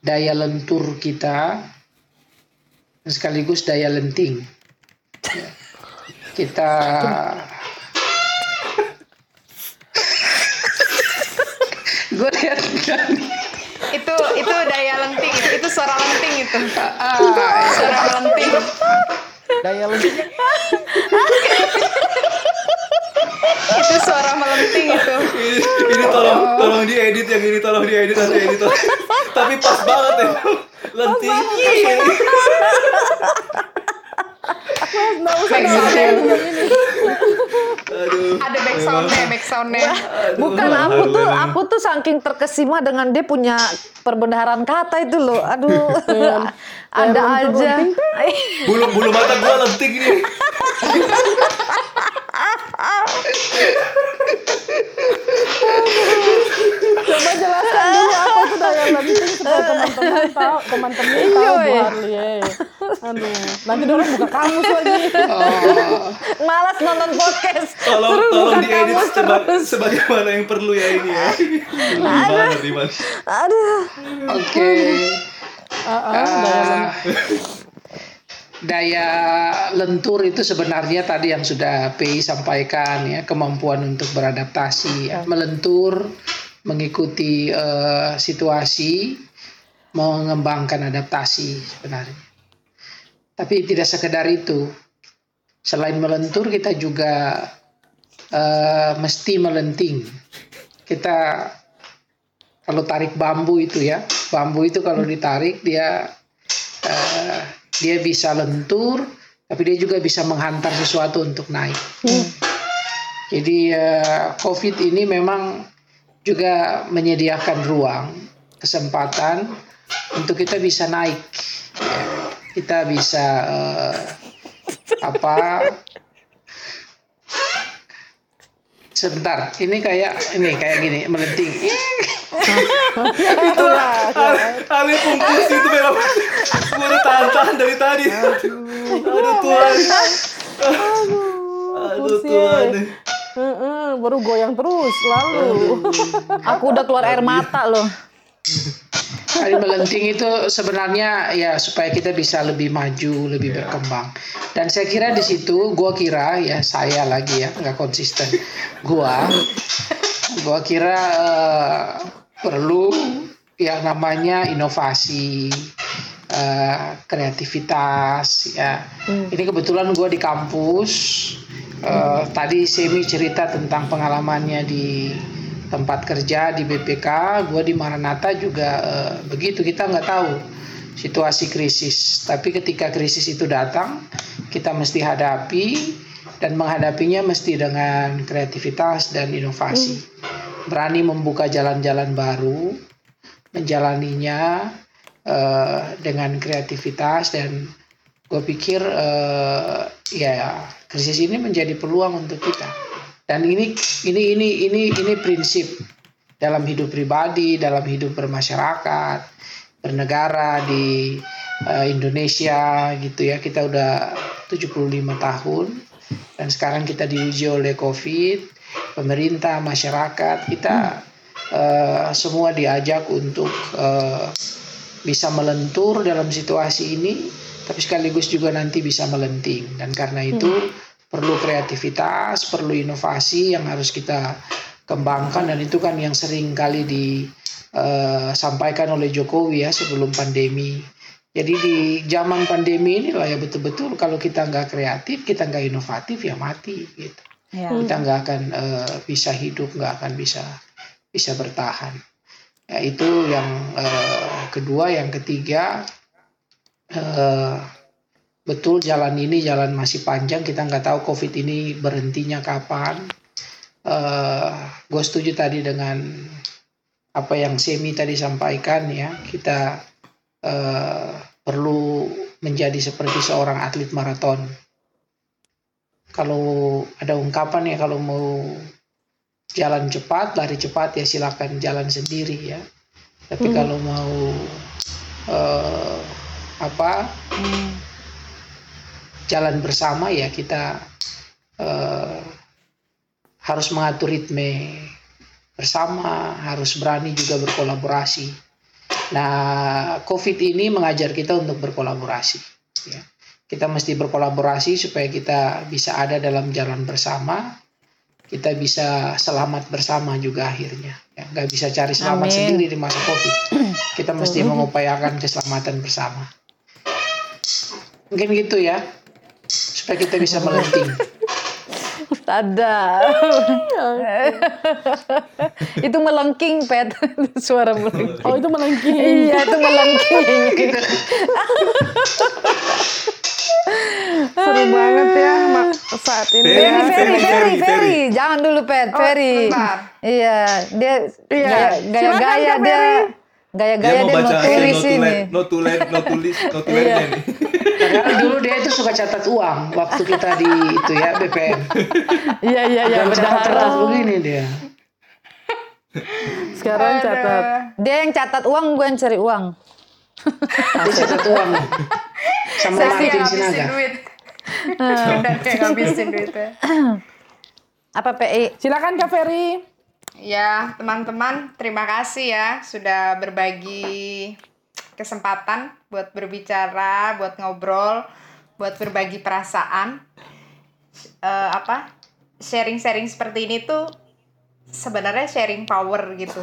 daya lentur kita sekaligus daya lenting. Kita gue lihat itu itu daya lenting itu. Itu suara lenting itu. Ah, suara lenting. Daya lenting. Itu suara melenting itu. Ini, ini tolong tolong diedit yang ini tolong diedit nanti editor tapi pas banget ya. Lenting. Back nggak usah yang ini. Aduh. Ada back sound-nya, back sound-nya. Bukan aku tuh, aku tuh saking terkesima dengan dia punya perbendaharaan kata itu loh. Aduh, ada aja. Bulu bulu mata gua lenting nih. Coba jelaskan dulu apa itu daya lenting supaya teman-teman tahu, teman-teman tahu Bu Iya, Harli. eh. Aduh, nanti orang buka kamus lagi. Malas nonton podcast. Tolong Terus tolong buka diedit kamus seba- terus. sebagaimana yang perlu ya ini ya. Gimana Riman? Aduh. Oke. Ah, ah, daya lenting. Ah, daya lentur itu sebenarnya tadi yang sudah PI sampaikan ya kemampuan untuk beradaptasi ya. melentur mengikuti eh, situasi mengembangkan adaptasi sebenarnya. Tapi tidak sekedar itu. Selain melentur kita juga eh, mesti melenting. Kita kalau tarik bambu itu ya bambu itu kalau ditarik dia eh, dia bisa lentur tapi dia juga bisa menghantar sesuatu untuk naik. Jadi eh, covid ini memang juga menyediakan ruang kesempatan untuk kita bisa naik Ya, kita bisa eh, apa sebentar ini kayak ini kayak gini melenting Itu Ale fungsi itu memang udah tahan-tahan dari tadi. Aduh Tuhan. Aduh Tuhan. Baru goyang terus lalu. Aku udah keluar air mata loh. Tadi melenting itu sebenarnya ya supaya kita bisa lebih maju, lebih berkembang. Dan saya kira di situ, gua kira ya saya lagi ya nggak konsisten. Gua, gua kira eh, perlu yang namanya inovasi, eh, kreativitas ya. Ini kebetulan gua di kampus. eh, tadi Semi cerita tentang pengalamannya di tempat kerja di BPK, gue di Maranatha juga eh, begitu kita nggak tahu situasi krisis. Tapi ketika krisis itu datang, kita mesti hadapi dan menghadapinya mesti dengan kreativitas dan inovasi. Berani membuka jalan-jalan baru, menjalaninya eh, dengan kreativitas dan gue pikir eh, ya krisis ini menjadi peluang untuk kita dan ini ini ini ini ini prinsip dalam hidup pribadi dalam hidup bermasyarakat bernegara di eh, Indonesia gitu ya. Kita udah 75 tahun dan sekarang kita diuji oleh COVID pemerintah masyarakat kita eh, semua diajak untuk eh, bisa melentur dalam situasi ini tapi sekaligus juga nanti bisa melenting. Dan karena itu perlu kreativitas perlu inovasi yang harus kita kembangkan dan itu kan yang sering kali disampaikan oleh Jokowi ya sebelum pandemi. Jadi di zaman pandemi ini lah ya betul-betul kalau kita nggak kreatif kita nggak inovatif ya mati gitu. Ya. kita nggak akan eh, bisa hidup nggak akan bisa bisa bertahan. Ya itu yang eh, kedua yang ketiga eh, betul jalan ini jalan masih panjang. Kita nggak tahu covid ini berhentinya kapan. Eh gue setuju tadi dengan apa yang Semi tadi sampaikan ya. Kita eh, perlu menjadi seperti seorang atlet maraton. Kalau ada ungkapan ya kalau mau jalan cepat lari cepat ya silakan jalan sendiri ya. Tapi kalau mau eh, apa jalan bersama ya kita eh, harus mengatur ritme bersama harus berani juga berkolaborasi. Nah covid ini mengajar kita untuk berkolaborasi ya. Kita mesti berkolaborasi supaya kita bisa ada dalam jalan bersama kita bisa selamat bersama juga akhirnya ya. Nggak bisa cari selamat Amin. sendiri di masa covid. Kita mesti mengupayakan keselamatan bersama. Mungkin gitu ya supaya kita bisa melenting Ada. itu melengking, Pet. Suara melengking. Oh itu melengking. Iya, itu melengking. Seru banget ya Mak, saat ini. Ferry, Ferry, Ferry, Ferry, Ferry. Jangan dulu, Pet. Oh, Ferry. sebentar. Iya, dia Iya. gaya- gaya-gaya dia. Dia gaya-gaya mau dia baca mau tulis no to ini. let, no to let, no tulis, no to let Padahal dulu dia itu suka catat uang waktu kita di itu ya BPM. Iya iya iya catat terus begini dia. Sekarang catat. Dia yang catat uang, gue yang cari uang. Dia catat uang. Sama Saya yang ngabisin duit. Dan kayak ngabisin duitnya. Apa PI? Silakan Kak Ferry. Ya, teman-teman, terima kasih ya sudah berbagi kesempatan buat berbicara, buat ngobrol, buat berbagi perasaan. Eh, apa? Sharing-sharing seperti ini tuh sebenarnya sharing power gitu.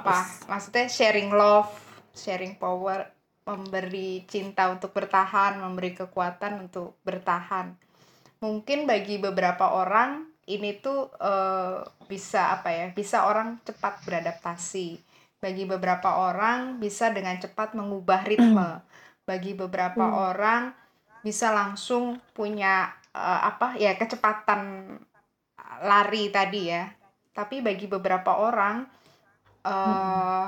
apa? Maksudnya sharing love, sharing power, memberi cinta untuk bertahan, memberi kekuatan untuk bertahan mungkin bagi beberapa orang ini tuh eh, bisa apa ya bisa orang cepat beradaptasi bagi beberapa orang bisa dengan cepat mengubah ritme. Bagi beberapa orang bisa langsung punya eh, apa ya kecepatan lari tadi ya. Tapi bagi beberapa orang eh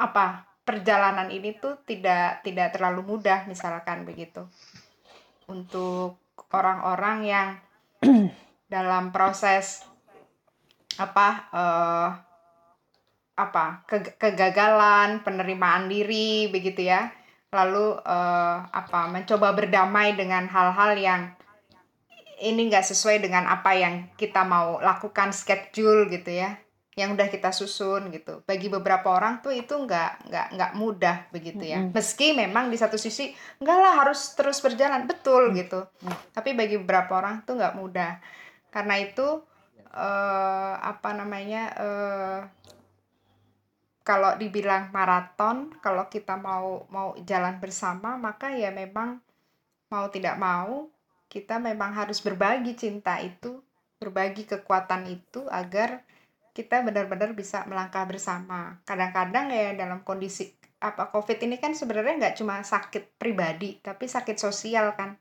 apa perjalanan ini tuh tidak tidak terlalu mudah misalkan begitu. Untuk orang-orang yang dalam proses apa eh, apa ke- kegagalan penerimaan diri begitu ya. Lalu eh, apa mencoba berdamai dengan hal-hal yang ini nggak sesuai dengan apa yang kita mau lakukan schedule gitu ya. Yang udah kita susun gitu. Bagi beberapa orang tuh itu nggak nggak nggak mudah begitu ya. Meski memang di satu sisi enggak lah harus terus berjalan. Betul gitu. Tapi bagi beberapa orang tuh nggak mudah. Karena itu eh, apa namanya eh, kalau dibilang maraton kalau kita mau mau jalan bersama maka ya memang mau tidak mau kita memang harus berbagi cinta itu berbagi kekuatan itu agar kita benar-benar bisa melangkah bersama. Kadang-kadang ya dalam kondisi apa COVID ini kan sebenarnya nggak cuma sakit pribadi, tapi sakit sosial kan.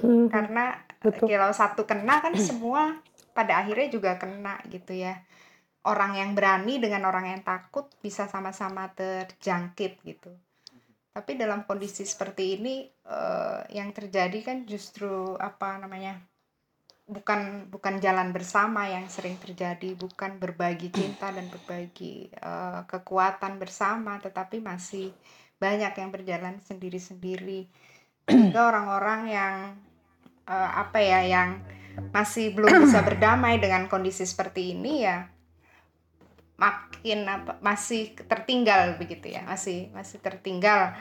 Hmm. Karena Betul. kalau satu kena kan semua pada akhirnya juga kena gitu ya. Orang yang berani dengan orang yang takut bisa sama-sama terjangkit gitu. Tapi dalam kondisi seperti ini eh, yang terjadi kan justru apa namanya? bukan bukan jalan bersama yang sering terjadi, bukan berbagi cinta dan berbagi eh, kekuatan bersama, tetapi masih banyak yang berjalan sendiri-sendiri. Sehingga orang-orang yang eh, apa ya yang masih belum bisa berdamai dengan kondisi seperti ini ya makin apa masih tertinggal begitu ya, masih masih tertinggal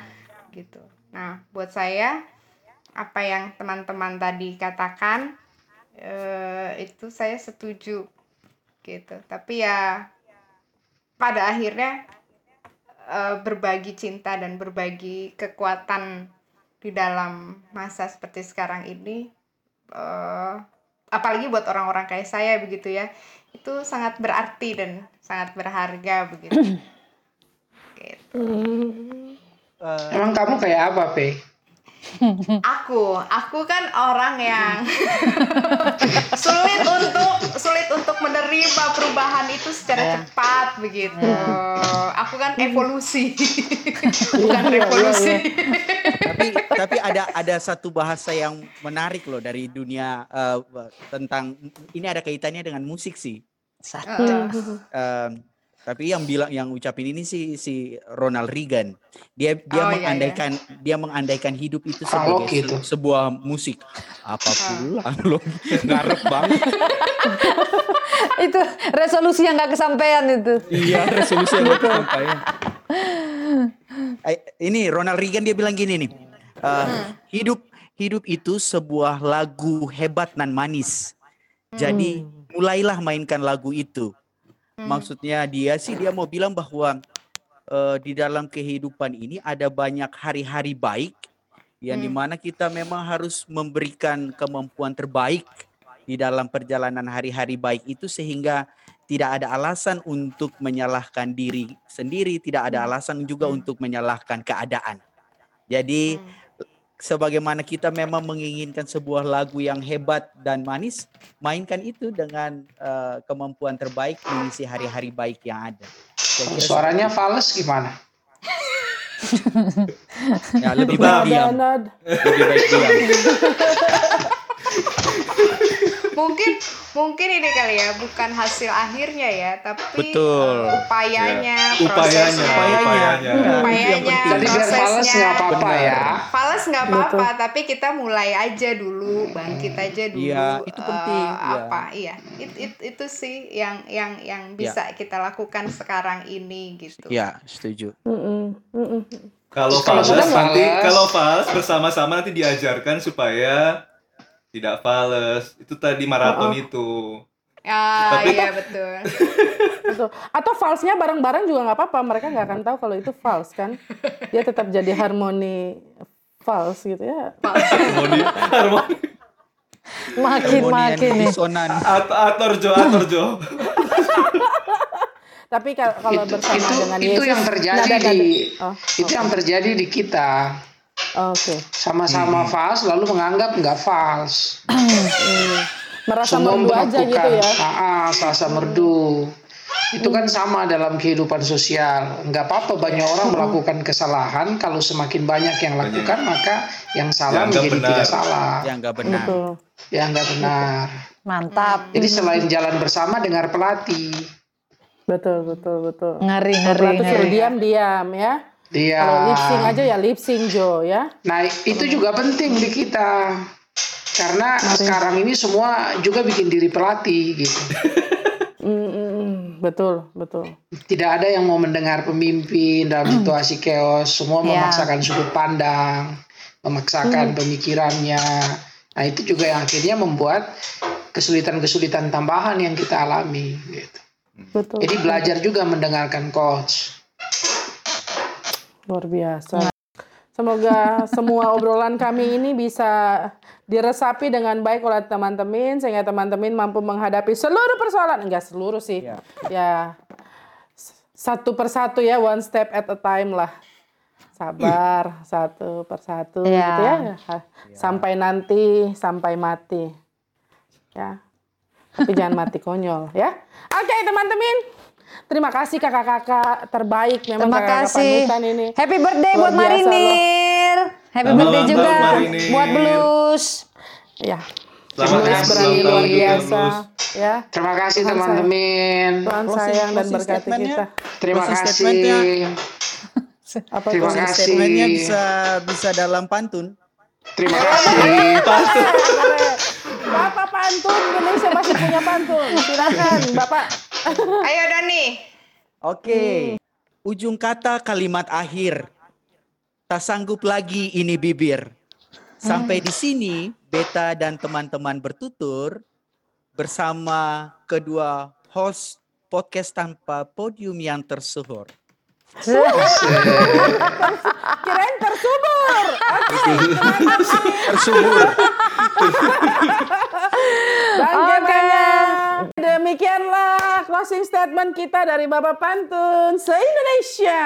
gitu. Nah, buat saya apa yang teman-teman tadi katakan eh, itu saya setuju gitu tapi ya pada akhirnya eh, berbagi cinta dan berbagi kekuatan di dalam masa seperti sekarang ini eh, apalagi buat orang-orang kayak saya begitu ya itu sangat berarti dan sangat berharga begitu Gitu. Eh, Emang kamu kayak apa, Pe? Aku aku kan orang yang sulit untuk sulit untuk menerima perubahan itu secara cepat begitu. Aku kan evolusi. Bukan revolusi. tapi tapi ada ada satu bahasa yang menarik loh dari dunia eh, tentang ini ada kaitannya dengan musik sih. Heeh. Em, tapi yang bilang yang ucapin ini si si Ronald Reagan. Dia dia Oh, iya, mengandaikan dia mengandaikan hidup itu sebagai gitu. se- sebuah musik. Apa pula lo ngarep banget. itu resolusi yang nggak kesampaian itu. Iya, resolusi yang gak kesampaian. Eh, Ini Ronald Reagan dia bilang gini nih. eh, hidup hidup itu sebuah lagu hebat nan manis. Jadi mulailah mainkan lagu itu. Maksudnya dia sih dia mau bilang bahwa eh, di dalam kehidupan ini ada banyak hari-hari baik yang di mana kita memang harus memberikan kemampuan terbaik di dalam perjalanan hari-hari baik itu sehingga tidak ada alasan untuk menyalahkan diri sendiri, tidak ada alasan juga untuk menyalahkan keadaan. Jadi sebagaimana kita memang menginginkan sebuah lagu yang hebat dan manis, mainkan itu dengan eh, kemampuan terbaik mengisi hari-hari baik yang ada. Saya kira Suaranya fals gimana? ya, lebih baik diam, lebih baik diam. mungkin mungkin ini kali ya bukan hasil akhirnya ya tapi Betul. eh, upayanya Ya. Upayanya, prosesnya upayanya. Iya, itu upayanya. Jadi biar fals prosesnya nggak apa-apa ya. Fals nggak apa-apa, tapi kita mulai aja dulu, bangkit aja dulu. Iya, itu penting, iya. Apa? Iya, It- it- itu sih yang yang yang bisa kita lakukan sekarang ini gitu. Ya, setuju. Mm-mm, mm-mm. Kalau Kalau fals nanti kalau fals bersama-sama nanti diajarkan supaya tidak fals. Itu tadi maraton itu. Ah, Tapi- iya betul. Betul. Atau falsnya bareng-bareng juga nggak apa-apa. Mereka nggak akan tahu kalau itu false kan. Dia tetap jadi harmoni false gitu ya. Harmoni, harmoni. Makin Harmoni makin yang nih. ator Jo, ator Jo. Tapi kal- kalau bersama itu, dengan itu Yesus, yang terjadi nada- nada- di Oh, itu yang terjadi di kita. Oke. Sama-sama fals lalu menganggap nggak fals. Merasa Semua merdu aja gitu melakukan ya. ah, ah, rasa merdu. Itu kan sama dalam kehidupan sosial. Nggak apa-apa banyak orang melakukan kesalahan. Kalau semakin banyak yang lakukan, maka yang salah Dianggap menjadi benar. tidak salah. Yang nggak benar. Betul. Yang nggak benar. Mantap. Jadi selain jalan bersama dengar pelatih. Betul, betul, betul. Ngeri, ngeri, pelatih suruh ngeri. diam-diam ya. Dia. Kalau lip sync aja ya lip sync Jo ya. Nah itu juga penting di kita. Karena sekarang ini semua juga bikin diri pelatih gitu. Mm, mm, mm. Betul, betul. Tidak ada yang mau mendengar pemimpin dalam situasi chaos. Semua Ya. memaksakan sudut pandang, memaksakan pemikirannya. Nah itu juga yang akhirnya membuat kesulitan-kesulitan tambahan yang kita alami. Gitu. Betul. Jadi belajar juga mendengarkan coach. Luar biasa. Semoga semua obrolan kami ini bisa diresapi dengan baik oleh teman-teman sehingga teman-teman mampu menghadapi seluruh persoalan enggak seluruh sih. Ya. Ya. Satu persatu ya, one step at a time lah. Sabar, satu persatu Ya. gitu ya. Ha- Sampai nanti, sampai mati. Ya. Tapi jangan mati konyol ya. Oke, teman-teman. Terima kasih kakak-kakak terbaik memang Terima kakak-kakak kasih. panutan ini. Happy birthday Luar buat biasa loh. Marinir. Happy Selamat birthday juga Marinir. buat Blues. Ya. Selamat Blues kasih. luar biasa. Blues. Ya. Terima kasih teman-teman. Tuhan sayang dan berkati kita. Terima kasih. statement-nya. Apa Terima kasih. Statementnya bisa bisa dalam pantun. Terima kasih. Bapak pantun Indonesia masih punya pantun. Silakan, Bapak. Ayo Dani. Oke. Ujung kata kalimat akhir. Tak sanggup lagi ini bibir. Sampai di sini Beta dan teman-teman bertutur bersama kedua host podcast tanpa podium yang tersuhur. Kirain tersubur. Tersubur. Banyak. Demikianlah closing statement kita dari Bapak Pantun se-Indonesia.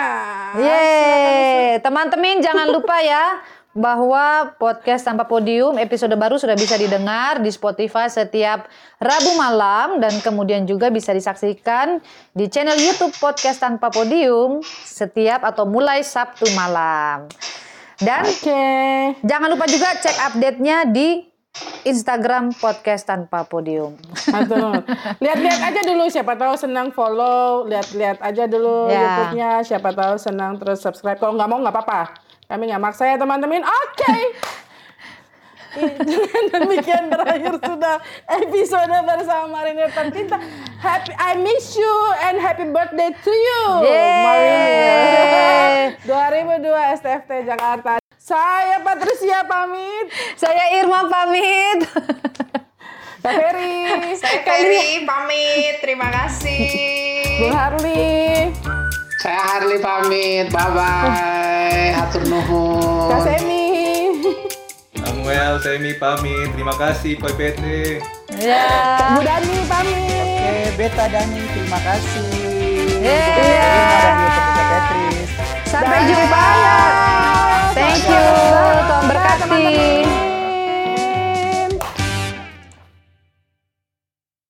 Yeay, teman-teman jangan lupa ya bahwa podcast tanpa podium episode baru sudah bisa didengar di Spotify setiap Rabu malam dan kemudian juga bisa disaksikan di channel YouTube podcast tanpa podium setiap atau mulai Sabtu malam. Dan Oke. jangan lupa juga cek update-nya di Instagram podcast tanpa podium. Betul. Lihat-lihat aja dulu siapa tahu senang follow, lihat-lihat aja dulu Ya. YouTube-nya, siapa tahu senang terus subscribe. Kalau nggak mau nggak apa-apa. Kami nggak maksa ya teman-teman. Oke. Dengan demikian berakhir sudah episode bersama Marinir tercinta. Happy I miss you and happy birthday to you. Marinir. 2002 STFT Jakarta. Saya Patricia pamit. Saya Irma pamit. Kak Ferry. Saya Ferry pamit. Terima kasih. Bung Harli. Saya Harley pamit. Bye bye. Hatur nuhun. Kak Semi. Rizal, Semi pamit. Terima kasih Poi PT. Ya. Bu Dani pamit. Oke, Beta Dani, terima kasih. Iya. Bu Katerina dan juga Beta Petris. Sampai jumpa. Thank you. Tuhan berkati.